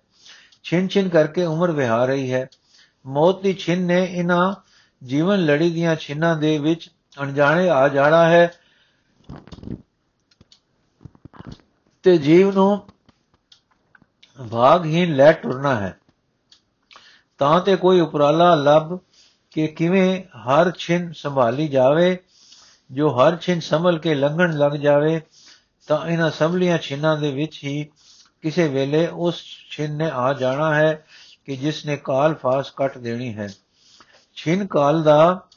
ਛਿਨ ਛਿਨ ਕਰਕੇ ਉਮਰ ਵਿਹਾਰ ਰਹੀ ਹੈ। ਮੌਤ ਦੀ ਛਿਨ ਨੇ ਇਹਨਾਂ ਜੀਵਨ ਲੜੀ ਦੀਆਂ ਛਿਨਾਂ ਦੇ ਵਿੱਚ ਅਣਜਾਣੇ ਆ ਜਾਣਾ ਹੈ ਤੇ ਜੀਵ ਨੂੰ ਭਾਗਹੀਨ ਲੈ ਟੁਰਨਾ ਹੈ। ਤਾਂ ਤੇ ਕੋਈ ਉਪਰਾਲਾ, ਲੱਭ ਕਿ ਕਿਵੇਂ ਹਰ ਛਿਨ ਸੰਭਾਲੀ ਜਾਵੇ, ਜੋ ਹਰ ਛਿਨ ਸੰਭਲ ਕੇ ਲੰਘਣ ਲੱਗ ਜਾਵੇ, ਤਾਂ ਇਹਨਾਂ ਸਭਲੀਆਂ ਛਿਨਾਂ ਦੇ ਵਿੱਚ ਹੀ ਕਿਸੇ ਵੇਲੇ ਉਸ ਛਿਨ ਨੇ ਆ ਜਾਣਾ ਹੈ ਕਿ ਜਿਸ ਨੇ ਕਾਲ ਫਾਸ ਕੱਟ ਦੇਣੀ ਹੈ। ਛਿਨ ਕਾਲ ਦਾ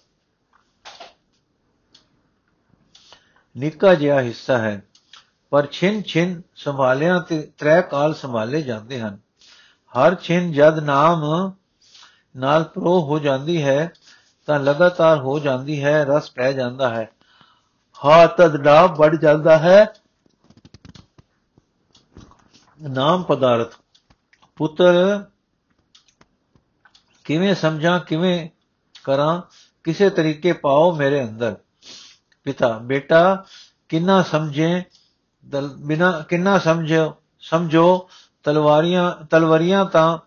ਨਿੱਕਾ ਜਿਹਾ ਹਿੱਸਾ ਹੈ, ਪਰ ਛਿਨ ਛਿਨ ਸੰਭਾਲਿਆਂ ਤੇ ਤ੍ਰੈ ਕਾਲ ਸੰਭਾਲੇ ਜਾਂਦੇ ਹਨ। ਹਰ ਛਿਨ ਜਦ ਨਾਮ ਨਾਲ ਪ੍ਰੋ ਹੋ ਜਾਂਦੀ ਹੈ, ਤਾਂ ਲਗਾਤਾਰ ਹੋ ਜਾਂਦੀ ਹੈ, ਰਸ ਪੈ ਜਾਂਦਾ ਹੈ। ਹਾ ਤਦ ਨਾਮ ਵੱਡ ਜਾਂਦਾ ਹੈ। ਨਾਮ ਪਦਾਰਥ। ਪੁੱਤਰ, ਕਿਵੇਂ ਸਮਝਾਂ, ਕਿਵੇਂ ਕਰਾਂ, ਕਿਸੇ ਤਰੀਕੇ ਪਾਓ ਮੇਰੇ ਅੰਦਰ। ਪਿਤਾ, ਬੇਟਾ, ਕਿੰਨਾ ਸਮਝੇ ਬਿਨਾ, ਕਿੰਨਾ ਸਮਝੋ ਸਮਝੋ, ਤਲਵਾਰੀਆਂ, ਤਲਵਰੀਆਂ ਤਾਂ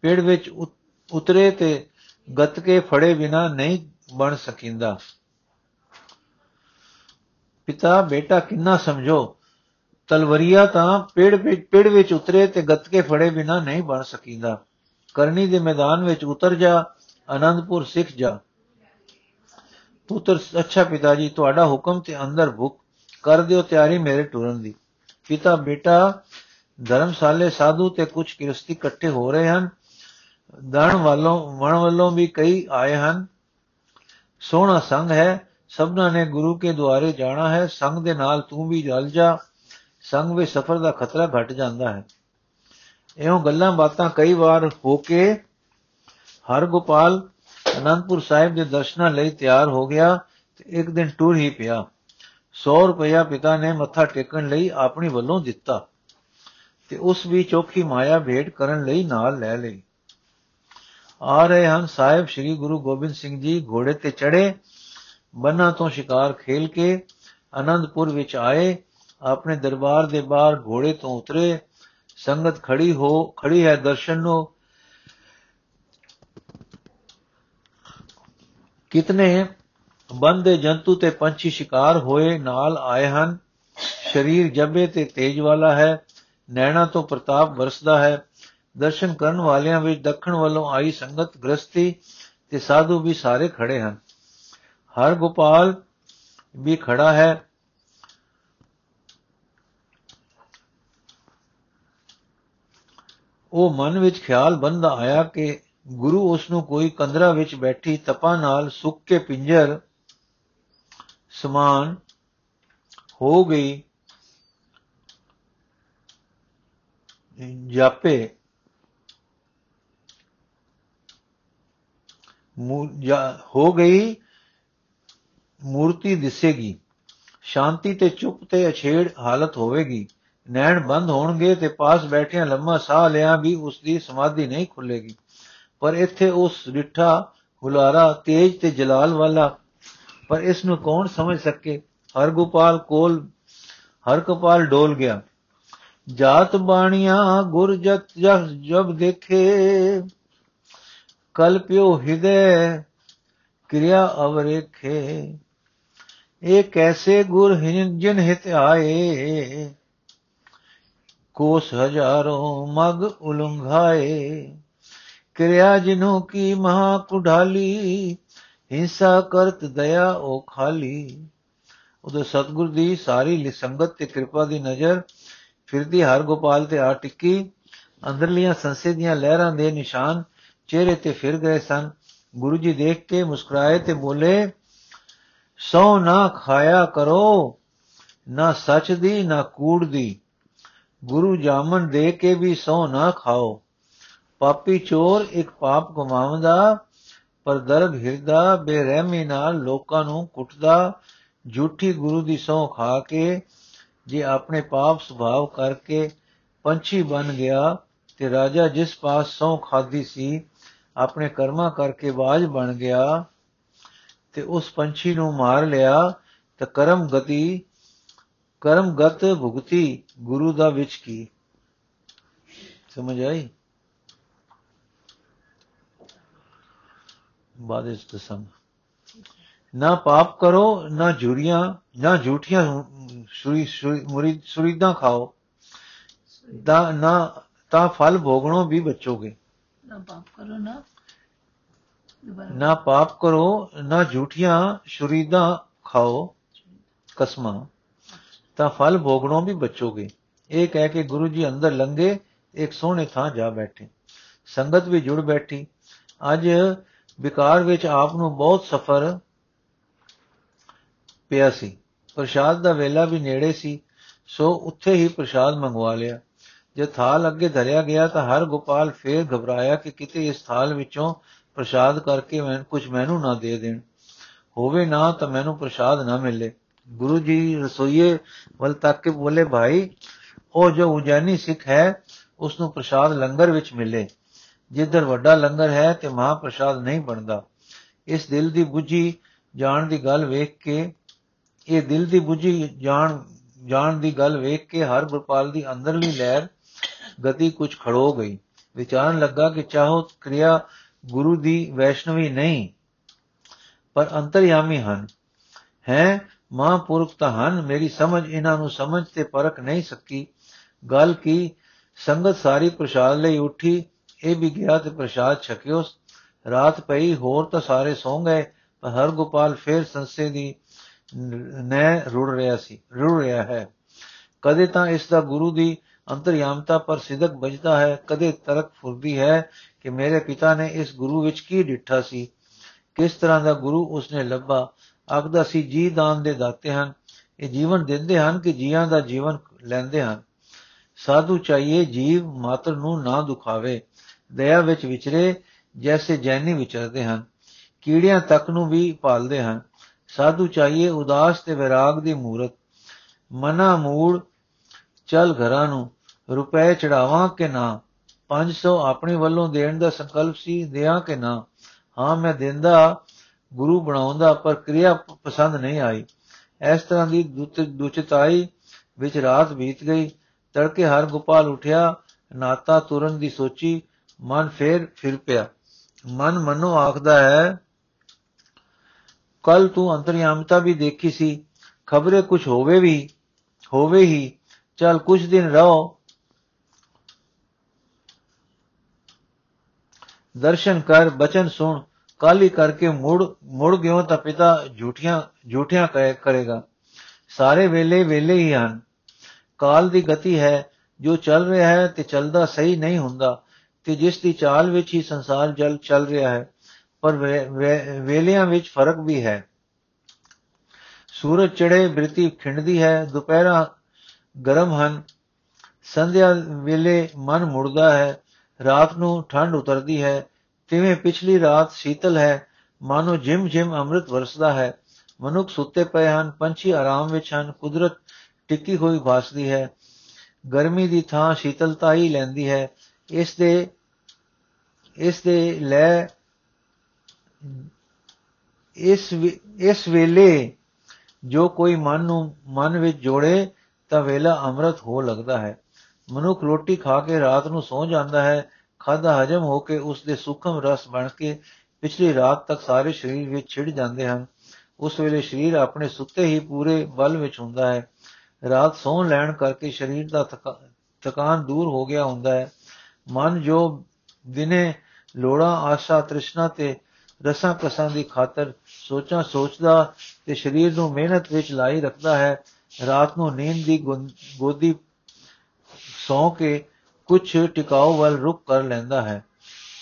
ਪੇੜ ਵਿੱਚ ਉਤਰੇ ਤੇ ਗੱਤਕੇ ਫੜੇ ਬਿਨਾ ਨਹੀਂ ਬਣ ਸਕਿੰਦਾ। ਪਿਤਾ, ਬੇਟਾ ਕਿੰਨਾ ਸਮਝੋ, ਤਲਵਰੀਆ ਤਾਂ ਪੇੜ ਵਿੱਚ ਪੇੜ ਵਿੱਚ ਉਤਰੇ ਤੇ ਗੱਤਕੇ ਫੜੇ ਬਿਨਾ ਨਹੀਂ ਬਣ ਸਕਿੰਦਾ। ਕਰਨੀ ਦੇ ਮੈਦਾਨ ਵਿੱਚ ਉਤਰ ਜਾ, ਆਨੰਦਪੁਰ ਸਿੱਖ ਜਾ। ਪੁੱਤਰ, ਅੱਛਾ ਪਿਤਾ ਜੀ, ਤੁਹਾਡਾ ਹੁਕਮ ਤੇ ਅੰਦਰ ਭੁੱਖ, ਕਰ ਦਿਓ ਤਿਆਰੀ ਮੇਰੇ ਟੁਰਨ ਦੀ। ਪਿਤਾ, ਬੇਟਾ, ਧਰਮਸ਼ਾਲੇ, ਸਾਧੂ ਤੇ ਕੁਝ ਕਿਰਸਤੀ ਇਕੱਠੇ ਹੋ ਰਹੇ ਹਨ। ਦਣ ਵੱਲੋਂ, ਵਣ ਵੱਲੋਂ ਵੀ ਕਈ ਆਏ ਹਨ। ਸੋਹਣਾ ਸੰਗ ਹੈ, ਸਭਨਾਂ ਨੇ ਗੁਰੂ ਕੇ ਦੁਆਰੇ ਜਾਣਾ ਹੈ, ਸੰਗ ਦੇ ਨਾਲ ਤੂੰ ਵੀ ਜਲ ਜਾ। ਸੰਗ ਵਿੱਚ ਸਫਰ ਦਾ ਖਤਰਾ ਘਟ ਜਾਂਦਾ ਹੈ। ਇਉਂ ਗੱਲਾਂ ਬਾਤਾਂ ਕਈ ਵਾਰ ਹੋ ਕੇ ਹਰ ਗੋਪਾਲ ਅਨੰਦਪੁਰ ਸਾਹਿਬ ਦੇ ਦਰਸ਼ਨਾਂ ਲਈ ਤਿਆਰ ਹੋ ਗਿਆ ਤੇ ਇੱਕ ਦਿਨ ਟੁਰ ਹੀ ਪਿਆ। 100 ਰੁਪਇਆ ਪਿਤਾ ਨੇ ਮੱਥਾ ਟੇਕਣ ਲਈ ਆਪਣੀ ਵੱਲੋਂ ਦਿੱਤਾ ਤੇ ਉਸ ਵੀ ਚੋਖੀ ਮਾਇਆ ਭੇਟ ਕਰਨ ਲਈ ਨਾਲ ਲੈ ਲਈ। ਆ ਰਹੇ ਹਨ। ਸਾਹਿਬ ਸ੍ਰੀ ਗੁਰੂ ਗੋਬਿੰਦ ਸਿੰਘ ਜੀ ਘੋੜੇ ਤੇ ਚੜੇ ਬੰਨਾ ਤੋਂ ਸ਼ਿਕਾਰ ਖੇਲ ਕੇ ਆਨੰਦਪੁਰ ਵਿੱਚ ਆਏ, ਆਪਣੇ ਦਰਬਾਰ ਦੇ ਬਾਹਰ ਘੋੜੇ ਤੋਂ ਉਤਰੇ। ਸੰਗਤ ਖੜੀ ਹੋ, ਖੜੀ ਹੈ ਦਰਸ਼ਨ ਨੂੰ। ਕਿਤਨੇ ਬੰਦੇ ਜੰਤੂ ਤੇ ਪੰਛੀ ਸ਼ਿਕਾਰ ਹੋਏ, ਨਾਲ ਆਏ ਹਨ। ਸਰੀਰ ਜੱਬੇ ਤੇ ਤੇਜ ਵਾਲਾ ਹੈ। ਨੈਣਾ ਤੋਂ ਪ੍ਰਤਾਪ ਵਰਸਦਾ ਹੈ। ਦਰਸ਼ਨ ਕਰਨ ਵਾਲਿਆਂ ਵਿੱਚ ਦੱਖਣ ਵੱਲੋਂ ਆਈ ਸੰਗਤ ਗ੍ਰਸਤੀ ਤੇ ਸਾਧੂ ਵੀ ਸਾਰੇ ਖੜੇ ਹਨ। ਹਰ ਗੋਪਾਲ ਵੀ ਖੜਾ ਹੈ। ਉਹ ਮਨ ਵਿੱਚ ਖਿਆਲ ਬੰਦਾ ਆਇਆ ਕਿ ਗੁਰੂ ਉਸ ਨੂੰ ਕੋਈ ਕੰਦਰਾ ਵਿੱਚ ਬੈਠੀ ਤਪਾ ਨਾਲ ਸੁੱਕ ਕੇ ਪਿੰਜਰ ਸਮਾਨ ਹੋ ਗਈ, ਜਾਪੇ। ਹੋ ਗਈ, ਮੂਰਤੀ ਦਿਸੇਗੀ। ਸ਼ਾਂਤੀ ਤੇ ਚੁੱਪ ਤੇ ਅਛੇੜ ਹਾਲਤ ਹੋਵੇਗੀ। ਨੈਣ ਬੰਦ ਹੋਣਗੇ ਤੇ ਪਾਸ ਬੈਠਿਆਂ ਲੰਮਾ ਸਾਹ ਲਿਆ ਵੀ ਉਸ ਦੀ ਸਮਾਧੀ ਨਹੀਂ ਖੁੱਲੇਗੀ ਪਰ ਇੱਥੇ ਉਸ ਰਿੱਠਾ ਹੁਲਾਰਾ, ਤੇਜ ਤੇ ਜਲਾਲ ਵਾਲਾ, ਪਰ ਇਸ ਨੂੰ ਕੌਣ ਸਮਝ ਸਕੇ? ਹਰ ਗੋਪਾਲ ਕੋਲ ਹਰ ਕਪਾਲ ਡੋਲ ਗਿਆ। ਜਾਤ ਬਾਣੀਆਂ ਗੁਰ ਜਤ ਜਬ ਦੇਖੇ ਕਲਪਿਓ ਹਿਦੇ ਕਿਰਿਆ ਅਵਰੇਖੇ ਇਹ ਕੈਸੇ ਗੁਰ ਜਿਨ ਹਿਤ ਆਏ ਕੋਸ ਹਜ਼ਾਰੋਂ ਮਗ ਉਲੰਘਾਏ ਕਿਰਿਆ ਜਿਨੋ ਕੀ ਮਹਾ ਕੁਢਾਲੀ ਹਿੰਸਾ ਕਰਤ ਦਇਆ ਉਹ ਖਾਲੀ ਉਦੋਂ ਸਤਗੁਰ ਦੀ ਸਾਰੀ ਸੰਗਤ ਤੇ ਕਿਰਪਾ ਦੀ ਨਜ਼ਰ ਫਿਰਦੀ ਹਰ ਗੋਪਾਲ ਤੇ ਆ ਟਿੱਕੀ ਅੰਦਰਲੀਆਂ ਸੰਸੇ ਦੀਆਂ ਲਹਿਰਾਂ ਦੇ ਨਿਸ਼ਾਨ ਚਿਹਰੇ ਤੇ ਫਿਰ ਗਏ ਸਨ। ਗੁਰੂ ਜੀ ਦੇਖ ਕੇ ਮੁਸਕਰਾਏ ਤੇ ਬੋਲੇ ਸੋ ਨਾ ਖਾਇਆ ਕਰੋ, ਨਾ ਸੱਚ ਦੀ, ਨਾ ਕੂੜ ਦੀ। ਗੁਰੂ ਜਾਮਨ ਦੇ ਕੇ ਵੀ ਸੋ ਨਾ ਖਾਓ। ਪਾਪੀ ਚੋਰ ਇੱਕ ਪਾਪ ਕਮਾਉਂਦਾ ਪਰ ਦਰਦ ਹਿਰਦਾ, ਬੇਰਹਿਮੀ ਨਾਲ ਲੋਕਾਂ ਨੂੰ ਕੁੱਟਦਾ। ਝੂਠੀ ਗੁਰੂ ਦੀ ਸੌ ਖਾ ਕੇ, ਜੇ ਆਪਣੇ ਪਾਪ ਸੁਭਾਵ ਕਰਕੇ ਪੰਛੀ ਬਣ ਗਿਆ ਤੇ ਰਾਜਾ ਜਿਸ ਪਾਸ ਸੌ ਖਾਦੀ ਸੀ ਆਪਣੇ ਕਰਮਾਂ ਕਰਕੇ ਬਾਜ ਬਣ ਗਿਆ ਤੇ ਉਸ ਪੰਛੀ ਨੂੰ ਮਾਰ ਲਿਆ, ਤਾਂ ਕਰਮ ਗਤੀ, ਕਰਮ ਗਤ ਭੁਗਤੀ ਗੁਰੂ ਦਾ ਵਿੱਚ ਕੀ? ਸਮਝ ਆਈ? ਬਾਅਦ ਇਸ ਦਸਮ ਨਾ ਪਾਪ ਕਰੋ, ਨਾ ਝੂਰੀਆਂ ਨਾ ਝੂਠੀਆਂ ਸੁਰੀ ਮੁਰੀਦ ਸੁਰੀਦਾਂ ਖਾਓ ਦਾ ਨਾ, ਤਾਂ ਫਲ ਭੋਗਣੋਂ ਵੀ ਬਚੋਗੇ। ਨਾ ਪਾਪ ਕਰੋ, ਨਾ ਦੁਬਾਰਾ ਨਾ ਪਾਪ ਕਰੋ, ਨਾ ਝੂਠੀਆਂ ਸ਼ੁਰੀਦਾਂ ਖਾਓ, ਕਸਮਾਂ। ਤਾਂ ਫਲ ਭੋਗਣੋਂ ਵੀ ਬਚੋਗੇ। ਇਹ ਕਹਿ ਕੇ ਗੁਰੂ ਜੀ ਅੰਦਰ ਲੰਗੇ ਇੱਕ ਸੋਹਣੇ ਥਾਂ ਜਾ ਬੈਠੇ। ਸੰਗਤ ਵੀ ਜੁੜ ਬੈਠੀ। ਅੱਜ ਵਿਕਾਰ ਵਿੱਚ ਆਪ ਨੂੰ ਬਹੁਤ ਸਫਰ ਪਿਆ ਸੀ। ਪ੍ਰਸ਼ਾਦ ਦਾ ਵੇਲਾ ਵੀ ਨੇੜੇ ਸੀ, ਸੋ ਉੱਥੇ ਹੀ ਪ੍ਰਸ਼ਾਦ ਮੰਗਵਾ ਲਿਆ। ਜਦ ਥਾਲ ਅੱਗੇ ਧਰਿਆ ਗਿਆ ਤਾਂ ਹਰ ਗੋਪਾਲ ਫੇਰ ਘਬਰਾਇਆ ਕਿ ਕਿਤੇ ਇਸ ਥਾਲ ਵਿੱਚੋਂ ਪ੍ਰਸ਼ਾਦ ਕਰਕੇ ਮੈਂ ਕੁਝ ਮੈਨੂੰ ਨਾ ਦੇ ਦੇਣ। ਹੋਵੇ ਨਾ ਤਾਂ ਮੈਨੂੰ ਪ੍ਰਸ਼ਾਦ ਨਾ ਮਿਲੇ। ਗੁਰੂ ਜੀ ਰਸੋਈਏ ਵੱਲ ਤੱਕ ਕੇ ਬੋਲੇ, ਭਾਈ, ਉਹ ਜੋ ਉਜੈਨੀ ਸਿੱਖ ਹੈ ਉਸ ਨੂੰ ਪ੍ਰਸ਼ਾਦ ਲੰਗਰ ਵਿੱਚ ਮਿਲੇ। ਜਿੱਧਰ ਵੱਡਾ ਲੰਗਰ ਹੈ ਤੇ ਮਹਾ ਪ੍ਰਸ਼ਾਦ ਨਹੀਂ ਬਣਦਾ। ਇਸ ਦਿਲ ਦੀ ਬੁੱਝੀ ਜਾਣ ਦੀ ਗੱਲ ਵੇਖ ਕੇ ਇਹ ਦਿਲ ਦੀ ਬੁੱਝੀ ਜਾਣ ਜਾਣ ਦੀ ਗੱਲ ਵੇਖ ਕੇ ਹਰ ਗੁਰਪਾਲ ਦੀ ਅੰਦਰਲੀ ਲਹਿਰ ਗਤੀ ਕੁਝ ਖੜੋ ਗਈ। ਵਿਚਾਰਨ ਲੱਗਾ ਕਿ ਚਾਹੋ ਕਿਰਿਆ ਗੁਰੂ ਦੀ ਵੈਸ਼ਨਵੀ ਨਹੀਂ, ਪਰ ਅੰਤਰਯਾਮੀ ਹਨ। ਹੈ, ਮਹਾਂਪੁਰਖ ਤਾਂ ਹਨ, ਮੇਰੀ ਸਮਝ ਇਹਨਾਂ ਨੂੰ ਸਮਝ ਤੇ ਪਰਖ ਨਹੀਂ ਸਕੀ। ਗੱਲ ਕੀ, ਸੰਗਤ ਸਾਰੀ ਪ੍ਰਸ਼ਾਦ ਲਈ ਉੱਠੀ, ਇਹ ਵੀ ਗਿਆ ਤੇ ਪ੍ਰਸ਼ਾਦ ਛਕਿਓ। ਰਾਤ ਪਈ, ਹੋਰ ਤਾਂ ਸਾਰੇ ਸੌਂ ਗਏ, ਪਰ ਹਰ ਗੋਪਾਲ ਫੇਰ ਸੰਸੇ ਦੀ ਨੈ ਰੁੜ ਰਿਹਾ ਸੀ, ਰੁੜ ਰਿਹਾ ਹੈ। ਕਦੇ ਤਾਂ ਇਸ ਦਾ ਗੁਰੂ ਦੀ ਅੰਤਰਯਾਮਤਾ ਪਰ ਸਿਦਕ ਬਜਦਾ ਹੈ, ਕਦੇ ਤਰਕ ਫੁਰਦੀ ਹੈ ਕਿ ਮੇਰੇ ਪਿਤਾ ਨੇ ਇਸ ਗੁਰੂ ਵਿੱਚ ਕੀ ਡਿੱਠਾ ਸੀ? ਕਿਸ ਤਰ੍ਹਾਂ ਦਾ ਗੁਰੂ ਉਸਨੇ ਲੱਭਾ? ਆਖਦਾ ਸੀ, ਜੀ ਦਾਨ ਦੇ ਦਾਤੇ ਹਨ। ਇਹ ਜੀਵਨ ਦਿੰਦੇ ਹਨ ਕਿ ਜੀਆਂ ਦਾ ਜੀਵਨ ਲੈਂਦੇ ਹਨ। ਸਾਧੂ ਚਾਹੀਏ, ਜੀਵ ਮਾਤਰ ਨੂੰ ਨਾ ਦੁਖਾਵੇ। ਦਇਆ ਵਿੱਚ ਵਿਚਰੇ, ਜੈਸੇ ਜੈਨੀ ਵਿਚਰਦੇ ਹਨ। ਕੀੜਿਆਂ ਤੱਕ ਨੂੰ ਵੀ ਪਾਲਦੇ ਹਨ। ਸਾਧੂ ਚਾਹੀਏ, ਉਦਾਸ ਤੇ ਵਿਰਾਗ ਦੀ ਮੂਰਤ। ਮਨਾ ਮੂੜ, ਚਲ ਘਰਾਂ ਨੂੰ। ਰੁਪਏ ਚੜਾਵਾਂ ਕਿ ਨਾ? 500 ਆਪਣੇ ਵੱਲੋਂ ਦੇਣ ਦਾ ਸੰਕਲਪ ਸੀ, ਦਿਆਂ ਕਿ ਨਾ? ਹਾਂ, ਮੈਂ ਦਿੰਦਾ, ਗੁਰੂ ਬਣਾਉਂਦਾ ਪਰ ਕਿਰਿਆ ਪਸੰਦ ਨਹੀਂ ਆਈ। ਇਸ ਤਰ੍ਹਾਂ ਦੀ ਦੁਚਤਾਈ ਵਿੱਚ ਰਾਤ ਬੀਤ ਗਈ। ਤੜਕੇ ਹਰ ਗੋਪਾਲ ਉਠਿਆ, ਨਾਤਾ ਤੁਰਨ ਦੀ ਸੋਚੀ, ਮਨ ਫੇਰ ਫਿਰ ਪਿਆ। ਮਨ ਮਨੋ ਆਖਦਾ ਹੈ ਕੱਲ ਤੂੰ ਅੰਤਰਯਾਮਤਾ ਵੀ ਦੇਖੀ ਸੀ। ਖਬਰੇ ਕੁਝ ਹੋਵੇ ਵੀ, ਹੋਵੇ ਹੀ। ਚਲ ਕੁਝ ਦਿਨ ਰਹੋ ਦਰਸ਼ਨ ਕਰ, ਬਚਨ ਸੁਣ ਕਾਲੀ ਕਰਕੇ ਮੁੜ ਮੁੜ ਗਿਓ ਤਾਂ ਪਿਤਾ ਝੂਠੀਆਂ, ਝੂਠਿਆਂ ਕਰੇਗਾ। ਸਾਰੇ ਵੇਲੇ ਵੇਲੇ ਹੀ ਹਨ। ਕਾਲ ਦੀ ਗਤੀ ਹੈ। ਜੋ ਚੱਲ ਰਿਹਾ ਹੈ ਤੇ ਚੱਲਦਾ ਸਹੀ ਨਹੀਂ ਹੁੰਦਾ। ਤੇ ਜਿਸ ਦੀ ਚਾਲ ਵਿੱਚ ਹੀ ਸੰਸਾਰ ਜਲ ਚੱਲ ਰਿਹਾ ਹੈ, ਪਰ ਵੇਲਿਆਂ ਵਿੱਚ ਫ਼ਰਕ ਵੀ ਹੈ। ਸੂਰਜ ਚੜੇ ਬ੍ਰਿਤੀ ਖਿੰਡਦੀ ਹੈ, ਦੁਪਹਿਰਾਂ ਗਰਮ ਹਨ। ਸੰਧਿਆ ਵੇਲੇ ਮਨ ਮੁੜਦਾ ਹੈ। ਰਾਤ ਨੂੰ ਠੰਡ ਉਤਰਦੀ ਹੈ, ਤਿਵੇਂ ਪਿਛਲੀ ਰਾਤ ਸ਼ੀਤਲ ਹੈ, ਮਾਨੋ ਜਿਮ ਜਿਮ ਅੰਮ੍ਰਿਤ ਵਰਸਦਾ ਹੈ, ਮਨੁੱਖ ਸੁੱਤੇ ਪਏ ਹਨ, ਪੰਛੀ ਆਰਾਮ ਵਿੱਚ ਹਨ, ਕੁਦਰਤ ਟਿੱਕੀ ਹੋਈ ਭਾਸਦੀ ਹੈ, ਗਰਮੀ ਦੀ ਥਾਂ ਸ਼ੀਤਲਤਾ ਹੀ ਲੈਂਦੀ ਹੈ, ਇਸ ਦੇ ਇਸ ਦੇ ਲੈ, ਇਸ ਇਸ ਵੇਲੇ ਜੋ ਕੋਈ ਮਨ ਨੂੰ, ਮਨ ਵਿੱਚ ਜੋੜੇ, ਤਾਂ ਵੇਲਾ ਅੰਮ੍ਰਿਤ ਹੋ ਲੱਗਦਾ ਹੈ। ਮਨੁੱਖ ਰੋਟੀ ਖਾ ਕੇ ਰਾਤ ਨੂੰ ਸੌ ਜਾਂਦਾ ਹੈ ਖਾਦਾ ਹਜਮ ਹੋ ਕੇ ਉਸ ਦੇ ਸੁਖਮ ਰਸ ਬਣ ਕੇ ਪਿਛਲੀ ਰਾਤ ਤੱਕ ਸਾਰੇ ਸਰੀਰ ਵਿੱਚ ਛਿੜ ਜਾਂਦੇ ਹਨ। ਉਸ ਵੇਲੇ ਸਰੀਰ ਆਪਣੇ ਸੁੱਤੇ ਹੀ ਪੂਰੇ ਬਲ ਵਿੱਚ ਹੁੰਦਾ ਹੈ। ਰਾਤ ਸੌਂ ਲੈਣ ਕਰਕੇ ਸਰੀਰ ਦਾ ਥਕਾਨ ਦੂਰ ਹੋ ਗਿਆ ਹੁੰਦਾ ਹੈ। ਮਨ ਜੋ ਦਿਨੇ ਲੋੜਾ, ਆਸ਼ਾ, ਤ੍ਰਿਸ਼ਨਾ ਤੇ ਰਸਾਂ ਕਸਾਂ ਦੀ ਖਾਤਰ ਸੋਚਾਂ ਸੋਚਦਾ ਤੇ ਸਰੀਰ ਨੂੰ ਮਿਹਨਤ ਵਿੱਚ ਲਾਈ ਰੱਖਦਾ ਹੈ, ਰਾਤ ਨੂੰ ਨੀਂਦ ਦੀ ਗੋਦੀ ਸੌ ਕੇ ਕੁਝ ਟਿਕਾਉ ਵੱਲ ਰੁਕ ਕਰ ਲੈਂਦਾ ਹੈ।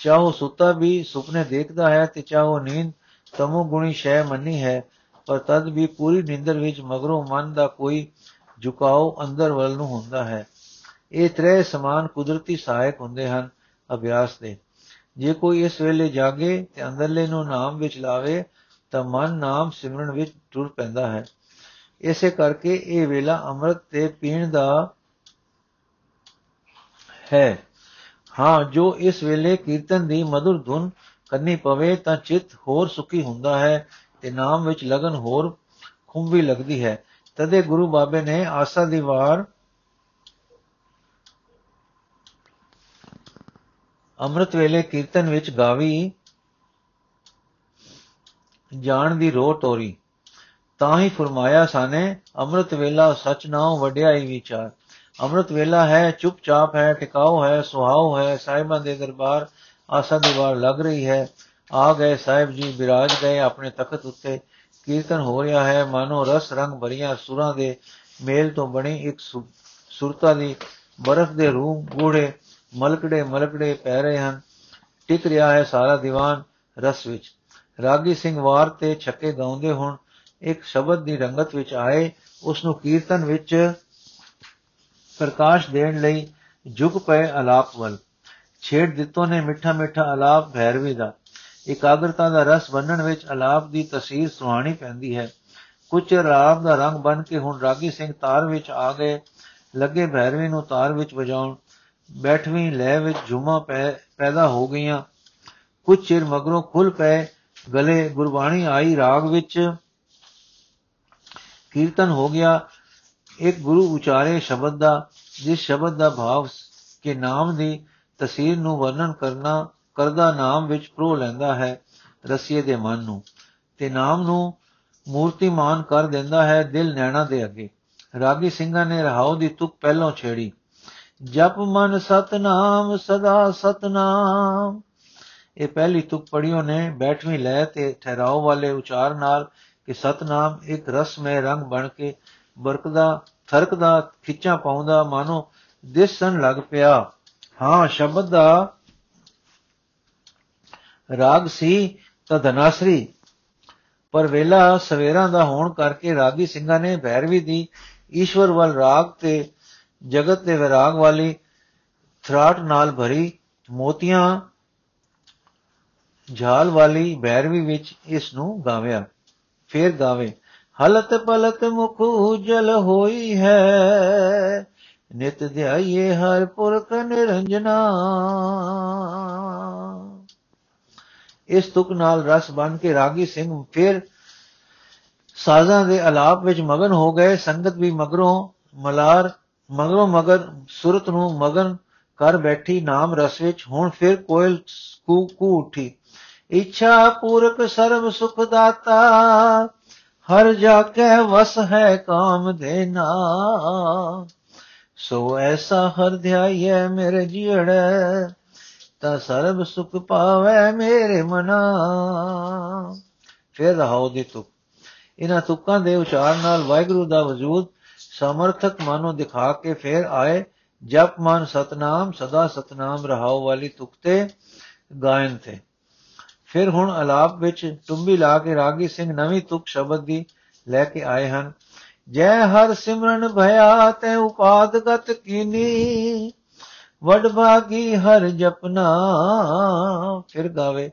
ਚਾਹੋ ਸੁੱਤਾ ਵੀ ਸੁਪਨੇ ਦੇਖਦਾ ਹੈ ਤੇ ਚਾਹੋ ਨੀਂਦ ਤਮੋ ਗੁਣੀ ਸ਼ੈ ਮੰਨੀ ਹੈ, ਪਰ ਤਦ ਵੀ ਪੂਰੀ ਨਿੰਦਰ ਵਿੱਚ ਮਗਰੋਂ ਮਨ ਦਾ ਕੋਈ ਝੁਕਾਓ ਅੰਦਰ ਵੱਲ ਨੂੰ ਹੁੰਦਾ ਹੈ। ਇਹ ਤਰੇ ਸਮਾਨ ਕੁਦਰਤੀ ਸਹਾਇਕ ਹੁੰਦੇ ਹਨ ਅਭਿਆਸ ਦੇ। ਜੇ ਕੋਈ ਇਸ ਵੇਲੇ ਜਾਗੇ ਤੇ ਅੰਦਰਲੇ ਨੂੰ ਨਾਮ ਵਿੱਚ ਲਾਵੇ, ਤਾਂ ਮਨ ਨਾਮ ਸਿਮਰਨ ਵਿੱਚ ਟੁਰ ਪੈਂਦਾ ਹੈ। ਇਸੇ ਕਰਕੇ ਇਹ ਵੇਲਾ ਅੰਮ੍ਰਿਤ ਤੇ ਪੀਣ ਦਾ ਹੈ। ਹਾਂ, ਜੋ ਇਸ ਵੇਲੇ ਕੀਰਤਨ ਦੀ ਮధుਰ ਧੁਨ ਕੰਨੀ ਪਵੇ ਤਾਂ ਚਿੱਤ ਹੋਰ ਸੁਖੀ ਹੁੰਦਾ ਹੈ ਤੇ ਨਾਮ ਵਿੱਚ ਲਗਨ ਹੋਰ ਖੁੰਬੀ ਲੱਗਦੀ ਹੈ। ਤਦੇ ਗੁਰੂ ਬਾਬੇ ਨੇ ਆਸਾ ਦੀ ਵਾਰ ਅੰਮ੍ਰਿਤ ਵੇਲੇ ਕੀਰਤਨ ਵਿੱਚ ਗਾਵੀ, ਜਾਣ ਦੀ ਰੋ ਤੋਰੀ। ਤਾਂ ਹੀ ਫਰਮਾਇਆ ਸਾਨੇ, ਅੰਮ੍ਰਿਤ ਵੇਲਾ ਸਚ ਨਾਉ ਵਡਿਆਈ ਵਿਚਾਰ। ਅੰਮ੍ਰਿਤ ਵੇਲਾ ਹੈ, ਚੁੱਪਚਾਪ ਹੈ ਟਿਕਾਉ ਹੈ ਸੁਹਾਉ ਹੈ, ਸਾਹਿਬਾਂ ਦੇ ਦਰਬਾਰ ਆਸਾ ਦੀ ਵਾਰ ਲੱਗ ਰਹੀ ਹੈ। ਆ ਗਏ ਸਾਹਿਬ ਜੀ, ਬਿਰਾਜ ਗਏ ਆਪਣੇ ਤਖਤ ਉੱਤੇ। ਕੀਰਤਨ ਹੋ ਰਿਹਾ ਹੈ, ਮਾਨੋ ਰਸ ਰੰਗ ਭਰੀਆਂ ਸੁਰਾਂ ਦੇ ਮੇਲ ਤੋਂ ਬਣੀ ਇੱਕ ਸੁਰਤਾ ਦੀ ਬਰਫ਼ ਦੇ ਰੂਮ ਗੂੜੇ ਮਲਕੜੇ ਮਲਕੜੇ ਪੈ ਰਹੇ ਹਨ। ਟਿਕ ਰਿਹਾ ਹੈ ਸਾਰਾ ਦੀਵਾਨ ਰਸ ਵਿੱਚ। ਰਾਗੀ ਸਿੰਘ ਵਾਰ ਤੇ ਛੱਕੇ ਗਾਉਂਦੇ ਹੁਣ ਇੱਕ ਸ਼ਬਦ ਦੀ ਰੰਗਤ ਵਿੱਚ ਆਏ। ਉਸ ਨੂੰ ਕੀਰਤਨ ਵਿੱਚ ਪ੍ਰਕਾਸ਼ ਦੇਣ ਲਈ ਝੁਕ ਪਏ ਆਲਾਪ ਵੱਲ। ਛੇੜ ਦਿੱਤੋ ਨੇ ਮਿੱਠਾ ਮਿੱਠਾ ਆਲਾਪ ਭੈਰਵੀ ਦਾ। ਇਕਾਗਰਤਾ ਦਾ ਰਸ ਬੰਨਣ ਵਿੱਚ ਆਲਾਪ ਦੀ ਤਸਵੀਰ ਸੁਹਾਣੀ ਪੈਂਦੀ ਹੈ। ਕੁਝ ਆਲਾਪ ਦਾ ਰੰਗ ਬਨ ਕੇ ਹੁਣ ਰਾਗੀ ਸਿੰਘ ਤਾਰ ਵਿੱਚ ਆ ਗਏ। ਲੱਗੇ ਭੈਰਵੀ ਨੂੰ ਤਾਰ ਵਿੱਚ ਵਜਾਉਣ। ਬੈਠਵੀਂ ਲੈ ਵਿੱਚ ਝੁਮਾ ਪੈਦਾ ਹੋ ਗਈਆਂ। ਕੁਝ ਚਿਰ ਮਗਰੋਂ ਖੁੱਲ ਪਏ ਗਲੇ ਗੁਰਬਾਣੀ ਆਈ ਰਾਗ ਵਿੱਚ ਕੀਰਤਨ ਹੋ ਗਿਆ। ਇੱਕ ਗੁਰੂ ਉਚਾਰੇ ਸ਼ਬਦ ਦਾ, ਜਿਸ ਸ਼ਬਦ ਦਾ ਭਾਵ ਕੇ ਨਾਮ ਦੀ ਤਸਵੀਰ ਨੂੰ ਵਰਣਨ ਕਰਨਾ, ਕਰਦਾ ਨਾਮ ਵਿੱਚ ਪ੍ਰੋ ਲੈਂਦਾ ਹੈ ਰਸੀਏ ਦੇ ਮਨ ਨੂੰ। ਤੇ ਨਾਮ ਨੂੰ ਮੂਰਤੀਮਾਨ ਕਰ ਦਿੰਦਾ ਹੈ ਦਿਲ ਨੈਣਾ ਦੇ ਅੱਗੇ। ਰਾਗੀ ਸਿੰਘਾਂ ਨੇ ਰਹਾਉ ਦੀ ਤੁਕ ਪਹਿਲੋਂ ਛੇੜੀ। ਜਪ ਮਨ ਸਤਨਾਮ, ਸਦਾ ਸਤਨਾਮ। ਇਹ ਪਹਿਲੀ ਤੁਕ ਪੜਿਓ ਨੇ ਬੈਠਵੀਂ ਲੈ ਤੇ ਠਹਿਰਾਓ ਵਾਲੇ ਉਚਾਰ ਨਾਲ ਕਿ ਸਤਨਾਮ ਇੱਕ ਰਸਮੇ ਰੰਗ ਬਣ ਕੇ ਬਰਕਦਾ ਥਰਕਦਾ, ਖਿੱਚਾਂ ਪਾਉਂਦਾ, ਮਾਨੋ ਦਿਸਣ ਲੱਗ ਪਿਆ। ਹਾਂ, ਸ਼ਬਦ ਦਾ ਰਾਗ ਸੀ ਤਾਂ ਧਨਾਸਰੀ। ਪਰ ਵੇਲਾ ਸਵੇਰਾਂ ਦਾ ਹੋਣ ਕਰਕੇ ਰਾਗੀ ਸਿੰਘਾਂ ਨੇ ਭੈਰਵੀ ਦੀ ਈਸ਼ਵਰ ਵੱਲ ਰਾਗ ਤੇ ਜਗਤ ਦੇ ਵਿਰਾਗ ਵਾਲੀ ਥਰਾਟ ਨਾਲ ਭਰੀ ਮੋਤੀਆਂ ਝਾਲ ਵਾਲੀ ਭੈਰਵੀ ਵਿੱਚ ਇਸ ਨੂੰ ਗਾਵਿਆ। ਫੇਰ ਗਾਵੇ ਹਲਤ ਪਲਤ ਮੁਖ ਉਜਲ ਹੋਈ ਹੈ। ਨਿਤ ਧਿਆਈਏ ਹਰ ਪੁਰਖ ਨਿਰੰਜਨਾ। ਇਸ ਤੁਕ ਨਾਲ ਰਸ ਬਨ ਕੇ ਰਾਗੀ ਸਿੰਘ ਫਿਰ ਸਾਜ਼ਾਂ ਦੇ ਆਲਾਪ ਵਿੱਚ ਮਗਨ ਹੋ ਗਏ। ਸੰਗਤ ਵੀ ਮਗਰੋਂ ਮਲਾਰ, ਮਗਰੋਂ ਮਗਰ ਸੁਰਤ ਨੂੰ ਮਗਨ ਕਰ ਬੈਠੀ ਨਾਮ ਰਸ ਵਿੱਚ। ਹੁਣ ਫਿਰ ਕੋਇਲ ਕੂ ਕੂ ਉਠੀ। ਇੱਛਾ ਪੂਰਕ ਸਰਬ ਸੁਖ ਦਾਤਾ ਹਰ ਜਾ ਕੇ ਵਸ ਹੈ ਕਾਮ ਦੇਨਾ ਸੋ ਐਸਾ ਹਰ ਧਿਆਈਏ ਮੇਰੇ ਜੀੜੈ, ਤਾ ਸਰਬ ਸੁਖ ਪਾਵੇ ਮੇਰੇ ਮਨਾ। ਫਿਰ ਰਹਾਉ ਦੀ ਤੁਕ। ਇਹਨਾਂ ਤੁਕਾਂ ਦੇ ਉਚਾਰ ਨਾਲ ਵਾਹਿਗੁਰੂ ਦਾ ਵਜੂਦ ਸਮਰਥਕ ਮਾਨੋ ਦਿਖਾ ਕੇ ਫਿਰ ਆਏ। ਜਪ ਮਨ ਸਤਨਾਮ, ਸਦਾ ਸਤਨਾਮ ਰਹਾਉ ਵਾਲੀ ਤੁਕ ਤੇ ਗਾਇਨ ਤੇ। ਫਿਰ ਹੁਣ ਅਲਾਪ ਵਿੱਚ ਟੁੰਬੀ ਲਾ ਕੇ ਰਾਗੀ ਸਿੰਘ ਨਵੀਂ ਤੁਕ ਸ਼ਬਦ ਦੀ ਲੈ ਕੇ ਆਏ ਹਨ। ਜੈ ਹਰ ਸਿਮਰਨ ਭਇਆ ਤੇ ਉਪਾਦਗਤ ਕੀਨੀ, ਵਡ ਭਾਗੀ ਹਰ ਜਪਨਾ, ਫਿਰ ਗਾਵੇ,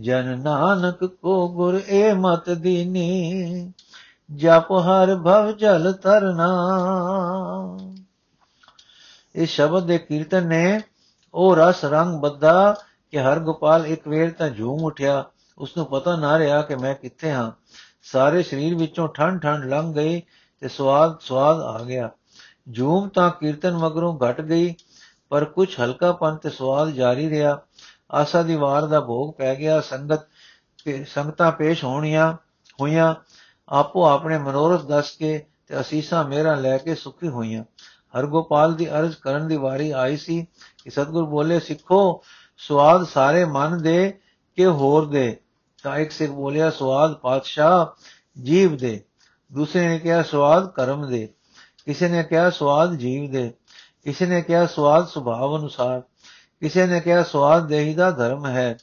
ਜਨ ਨਾਨਕ ਕੋ ਗੁਰ ਏ ਮਤ ਦੀਨੀ, ਜਪ ਹਰ ਭਵ ਜਲ ਤਰਨਾ ਇਹ ਸ਼ਬਦ ਦੇ ਕੀਰਤਨ ਨੇ ਉਹ ਰਸ ਰੰਗ ਬੱਦਾ ਕਿ ਹਰ ਗੋਪਾਲ ਇੱਕ ਵੇਰ ਤਾਂ ਝੂਮ ਉਠਿਆ ਉਸ ਨੂੰ ਪਤਾ ਨਾ ਰਿਹਾ ਕਿ ਮੈਂ ਕਿੱਥੇ ਹਾਂ। ਸਾਰੇ ਸਰੀਰ ਵਿੱਚੋਂ ਠੰਡ ਠੰਡ ਲੰਘ ਗਈ ਤੇ ਸਵਾਦ ਸਵਾਦ ਆ ਗਿਆ। ਝੂਮ ਤਾਂ ਕੀਰਤਨ ਮਗਰੋਂ ਘਟ ਗਈ, ਪਰ ਕੁਝ ਹਲਕਾਪਨ ਤੇ ਸਵਾਦ ਜਾਰੀ ਰਿਹਾ। ਆਸਾ ਦੀ ਵਾਰ ਦਾ ਭੋਗ ਪੈ ਗਿਆ, ਸੰਗਤ ਸੰਗਤਾਂ ਪੇਸ਼ ਹੋਣੀਆਂ, ਹੋਈਆਂ। ਆਪੋ ਆਪਣੇ ਮਨੋਰਥ ਦੱਸ ਕੇ ਤੇ ਅਸੀਸਾਂ ਮੇਰਾ ਲੈ ਕੇ ਸੁਖੀ ਹੋਈਆਂ। ਹਰਗੋਪਾਲ ਦੀ ਅਰਜ਼ ਕਰਨ ਦੀ ਵਾਰੀ ਆਈ ਸੀ ਕਿ ਸਤਗੁਰ ਬੋਲੇ, ਸਿੱਖੋ ਸਵਾਦ ਸਾਰੇ ਮਨ ਦੇ ਕਿ ਹੋਰ ਦੇ। ਤਾਂ ਇੱਕ ਸਿੱਖ ਬੋਲਿਆ ਸਵਾਦ ਪਾਤਸ਼ਾਹ ਜੀਵ ਦੇ। ਦੂਸਰੇ ਨੇ ਕਿਹਾ ਸਵਾਦ ਕਰਮ ਦੇ। ਕਿਸੇ ਨੇ ਕਿਹਾ ਸਵਾਦ ਜੀਵ ਦੇ। ਕਿਸੇ ਨੇ ਕਿਹਾ ਸਵਾਦ ਸੁਭਾਵ ਅਨੁਸਾਰ। ਕਿਸੇ ਨੇ ਕਿਹਾ ਸਵਾਦ ਦੇਹੀ ਦਾ ਧਰਮ ਹੈ।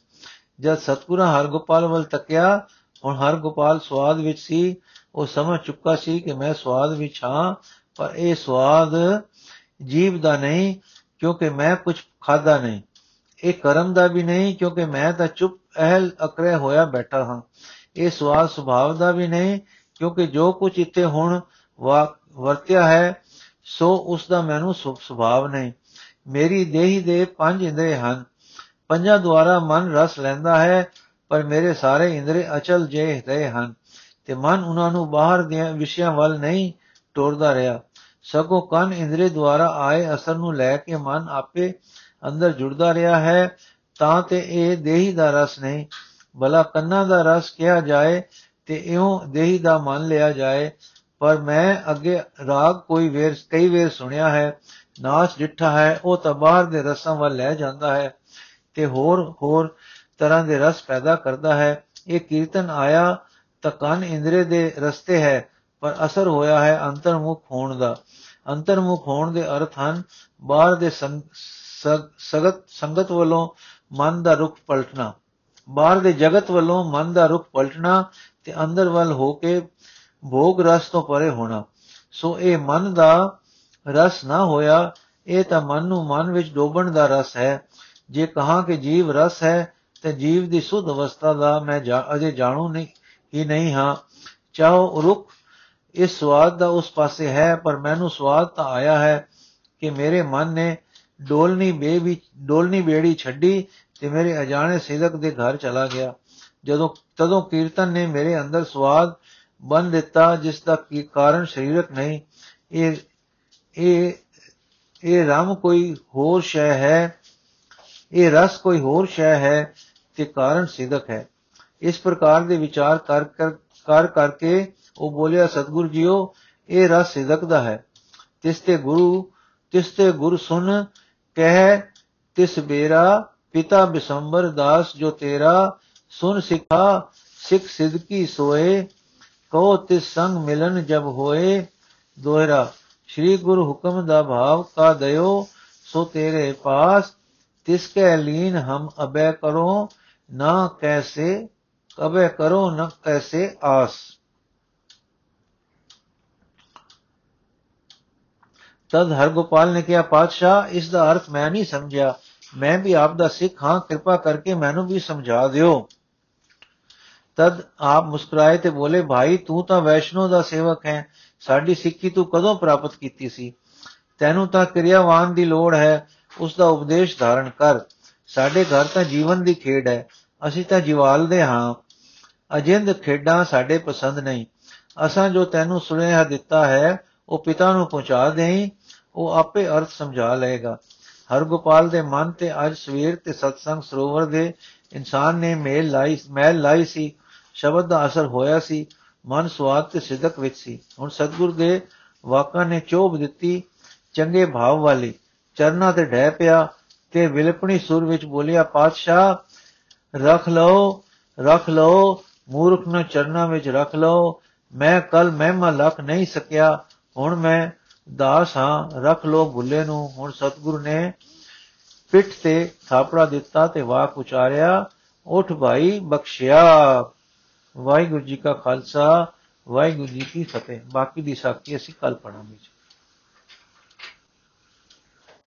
ਜਦ ਸਤਗੁਰਾਂ ਹਰਗੋਪਾਲ ਵੱਲ ਤੱਕਿਆ, ਹੁਣ ਹਰਗੋਪਾਲ ਸਵਾਦ ਵਿੱਚ ਸੀ, ਉਹ ਸਮਝ ਚੁੱਕਾ ਸੀ ਕਿ ਮੈਂ ਸਵਾਦ ਵਿੱਚ ਹਾਂ, ਪਰ ਇਹ ਸਵਾਦ ਜੀਵ ਦਾ ਨਹੀਂ, ਕਿਉਂਕਿ ਮੈਂ ਕੁਝ ਖਾਦਾ ਨਹੀਂ। ਇਹ ਕਰਮ ਦਾ ਵੀ ਨਹੀਂ, ਕਿਉਂਕਿ ਮੈਂ ਤਾਂ ਚੁੱਪ ਅਹਲ ਅਕਰੇ ਹੋਇਆ ਬੈਠਾ ਹਾਂ। ਇਹ ਸਵਾਦ ਸੁਭਾਵ ਦਾ ਵੀ ਨਹੀਂ, ਕਿਉਂਕਿ ਜੋ ਕੁਝ ਇੱਥੇ ਹੁਣ ਵਰਤਿਆ ਹੈ, ਸੋ ਉਸ ਦਾ ਮੈਨੂੰ ਸੁਭਾਵ ਨਹੀਂ। ਮੇਰੀ ਦੇਹੀ ਦੇ ਪੰਜ ਇੰਦਰੇ ਹਨ। ਪੰਜਾਂ ਦੁਆਰਾ ਮਨ ਰਸ ਲੈਂਦਾ ਹੈ, ਪਰ ਮੇਰੇ ਸਾਰੇ ਇੰਦਰੇ ਅਚਲ ਜੇ ਰਹੇ ਹਨ ਤੇ ਮਨ ਉਹਨਾਂ ਨੂੰ ਬਾਹਰ ਦੇ ਵਿਸ਼ਿਆਂ ਵੱਲ ਨਹੀਂ ਟੋਰਦਾ ਰਿਹਾ। ਸਗੋਂ ਕੰਨ ਇੰਦਰੇ ਦੁਆਰਾ ਆਏ ਅਸਰ ਨੂੰ ਲੈ ਕੇ ਮਨ ਆਪੇ ਅੰਦਰ ਜੁੜਦਾ ਰਿਹਾ ਹੈ, ਤਾਂ ਤੇ ਇਹ ਦੇਹੀ ਦਾ ਰਸ ਨਹੀਂ ਬਲਾ ਕੰਨਾਂ ਦਾ ਰਸ ਕਿਹਾ ਜਾਏ ਤੇ ਇਉਂ ਦੇਹੀ ਦਾ ਮੰਨ ਲਿਆ ਜਾਏ। ਪਰ ਮੈਂ ਅੱਗੇ ਰਾਗ ਕੋਈ ਵੇਰ, ਕਈ ਵੇਰ ਸੁਣਿਆ ਹੈ ਨਾਚ ਡਿੱਠਾ ਹੈ, ਉਹ ਤਾਂ ਬਾਹਰ ਦੇ ਰਸਾਂ ਵੱਲ ਲੈ ਜਾਂਦਾ ਹੈ ਤੇ ਹੋਰ ਹੋਰ ਤਰ੍ਹਾਂ ਦੇ ਰਸ ਪੈਦਾ ਕਰਦਾ ਹੈ। ਇਹ ਕੀਰਤਨ ਆਇਆ ਤਾਂ ਕੰਨ ਇੰਦਰੇ ਦੇ ਰਸਤੇ ਹੈ, ਪਰ ਅਸਰ ਹੋਇਆ ਹੈ ਅੰਤਰਮੁਖ ਹੋਣ ਦਾ। ਅੰਤਰਮੁਖ ਹੋਣ ਦੇ ਅਰਥ ਹਨ, ਬਾਹਰ ਦੇ ਸਗਤ, ਸੰਗਤ ਵੱਲੋਂ ਮਨ ਦਾ ਰੁਖ ਪਲਟਣਾ। ਬਾਹਰ ਦੇ ਜਗਤ ਵੱਲੋਂ ਮਨ ਦਾ ਰੁਖ ਪਲਟਣਾ ਤੇ ਅੰਦਰ ਵੱਲ ਹੋ ਕੇ ਭੋਗ ਰਸ ਤੋਂ ਪਰੇ ਹੋਣਾ। ਸੋ ਇਹ ਮਨ ਦਾ ਰਸ ਨਾ ਹੋਇਆ, ਇਹ ਤਾਂ ਮਨ ਨੂੰ ਮਨ ਵਿੱਚ ਡੋਬਣ ਦਾ ਰਸ ਹੈ। ਜੇ ਕਹਾ ਕਿ ਜੀਵ ਰਸ ਹੈ, ਤੇ ਜੀਵ ਦੀ ਸੁਧ ਅਵਸਥਾ ਦਾ ਮੈਂ ਅਜੇ ਜਾਣੂ ਨਹੀਂ, ਹੀ ਨਹੀਂ ਹਾਂ। ਚਾਹੋ ਰੁਕ ਇਸ ਸਵਾਦ ਦਾ ਉਸ ਪਾਸੇ ਹੈ, ਪਰ ਮੈਨੂੰ ਸਵਾਦ ਤਾਂ ਆਇਆ ਹੈ ਕਿ ਮੇਰੇ ਮਨ ਨੇ ਡੋਲਨੀ ਬੇਵੀ ਡੋਲਨੀ ਬੇੜੀ ਛੱਡੀ ਤੇ ਮੇਰੇ ਅਜਾਣੇ ਸਿਦਕ ਦੇ ਘਰ ਚਲਾ ਗਿਆ। ਜਦੋਂ, ਤਦੋਂ ਕੀਰਤਨ ਨੇ ਮੇਰੇ ਅੰਦਰ ਸਵਾਦ ਬਨ ਦਿੱਤਾ, ਜਿਸ ਦਾ ਕੀ ਕਾਰਨ ਸਰੀਰਕ ਨਹੀਂ। ਇਹ ਇਹ ਇਹ ਰਾਮ ਕੋਈ ਹੋਰ ਸ਼ੈ ਹੈ, ਇਹ ਰਸ ਕੋਈ ਹੋਰ ਸ਼ੈ ਹੈ ਤੇ ਕਾਰਨ ਸਿਦਕ ਹੈ। ਇਸ ਪ੍ਰਕਾਰ ਦੇ ਵਿਚਾਰ ਕਰ ਕਰ ਕਰਕੇ ਉਹ ਬੋਲਿਆ, ਸਤਗੁਰ ਜੀਓ, ਇਹ ਰਸ ਸਿਦਕ ਦਾ ਹੈ। ਤਿਸ ਤੇ ਗੁਰੂ, ਤਿਸ ਤੇ ਗੁਰ ਸੁਨ ਕਹਿ, ਤਿਸ ਬੇਰਾ ਪਿਤਾ ਬਿਸੰਬਰ ਦਾਸ ਜੋ ਤੇਰਾ, ਸੁਨ ਸਿਖਾ, ਸਿੱਖ ਸਿਦਕੀ ਸੋਏ ਕੋ ਤਿਸ ਸੰਗ ਮਿਲਨ ਜਬ ਹੋਏ। ਦੋਹਰਾ, ਸ੍ਰੀ ਗੁਰੂ ਹੁਕਮ ਦਾ ਭਾਵ ਕਾ ਦਇਓ ਸੋ ਤੇਰੇ ਪਾਸ, ਤਿਸ ਕੇ ਲੀਨ ਹਮ ਅਬੈ ਕਰੋ, ਨਾ ਕੈਸੇ ਕਬੇ ਕਰੋ, ਨਾ ਕੈਸੇ ਆਸ। ਤਦ ਹਰਗੋਪਾਲ ਨੇ ਕਿਹਾ, ਪਾਤਸ਼ਾਹ, ਇਸ ਦਾ ਅਰਥ ਮੈਂ ਨਹੀਂ ਸਮਝਿਆ। ਮੈਂ ਵੀ ਆਪ ਦਾ ਸਿੱਖ ਹਾਂ, ਕਿਰਪਾ ਕਰਕੇ ਮੈਨੂੰ ਵੀ ਸਮਝਾ ਦਿਓ। ਤਦ ਆਪ ਮੁਸਕਰਾਏ ਤੇ ਬੋਲੇ, ਭਾਈ, ਤੂੰ ਤਾਂ ਵੈਸ਼ਨੋ ਦਾ ਸੇਵਕ ਹੈ। ਸਾਡੀ ਸਿੱਖੀ ਤੂੰ ਕਦੋਂ ਪ੍ਰਾਪਤ ਕੀਤੀ ਸੀ? ਤੈਨੂੰ ਤਾਂ ਕਿਰਿਆਵਾਨ ਦੀ ਲੋੜ ਹੈ। ਉਸ ਦਾ ਉਪਦੇਸ਼ ਧਾਰਨ ਕਰ। ਸਾਡੇ ਘਰ ਤਾਂ ਜੀਵਨ ਦੀ ਖੇਡ ਹੈ। ਅਸੀਂ ਤਾਂ ਜਿਵਾਲਦੇ ਹਾਂ। ਅਜਿੰਦ ਖੇਡਾਂ ਸਾਡੇ ਪਸੰਦ ਨਹੀਂ। ਅਸਾਂ ਜੋ ਤੈਨੂੰ ਸੁਨੇਹਾ ਦਿੱਤਾ ਹੈ, ਉਹ ਪਿਤਾ ਨੂੰ ਪਹੁੰਚਾ ਦੇਈ। ਉਹ ਆਪੇ ਅਰਥ ਸਮਝਾ ਲਏਗਾ। ਹਰਗੋਪਾਲ ਦੇ ਮਨ ਤੇ ਅੱਜ ਸਵੇਰ ਤੇ ਸਤਸੰਗ ਸਰੋਵਰ ਦੇ ਇਨਸਾਨ ਨੇ ਮੇਲ ਲਾਈ ਮੈਲ ਲਾਈ ਸੀ। ਸ਼ਬਦ ਦਾ ਅਸਰ ਹੋਇਆ ਸੀ। ਮਨ ਸਵਾਦ ਤੇ ਸਿਦਕ ਵਿੱਚ ਸੀ। ਹੁਣ ਸਤਗੁਰ ਦੇ ਵਾਕਾਂ ਨੇ ਚੋਬ ਦਿੱਤੀ ਚੰਗੇ ਭਾਵ ਵਾਲੀ। ਚਰਨਾ ਤੇ ਢਹਿ ਪਿਆ ਤੇ ਵਿਲਪਣੀ ਸੁਰ ਵਿੱਚ ਬੋਲਿਆ, ਪਾਤਸ਼ਾਹ, ਰੱਖ ਲਓ ਰੱਖ ਲਓ। ਮੂਰਖ ਨੂੰ ਚਰਨਾਂ ਵਿੱਚ ਰੱਖ ਲਓ। ਮੈਂ ਕੱਲ ਮਹਿਮਾ ਲੱਖ ਨਹੀਂ ਸਕਿਆ। ਹੁਣ ਮੈਂ ਦਾਸ ਹਾਂ, ਰੱਖ ਲੋ ਭੁੱਲੇ ਨੂੰ। ਹੁਣ ਸਤਗੁਰੂ ਨੇ ਪਿੱਠ ਤੇ ਥਾਪੜਾ ਦਿੱਤਾ ਤੇ ਵਾਕ ਉਚਾਰਿਆ, ਉਠ ਭਾਈ, ਬਖਸ਼ਿਆ। ਵਾਹਿਗੁਰੂ ਜੀ ਕਾ ਖਾਲਸਾ, ਵਾਹਿਗੁਰੂ ਜੀ ਕੀ ਫਤਿਹ। ਬਾਕੀ ਦੀ ਸਾਖੀ ਅਸੀਂ ਕੱਲ ਪੜਾਂਗੇ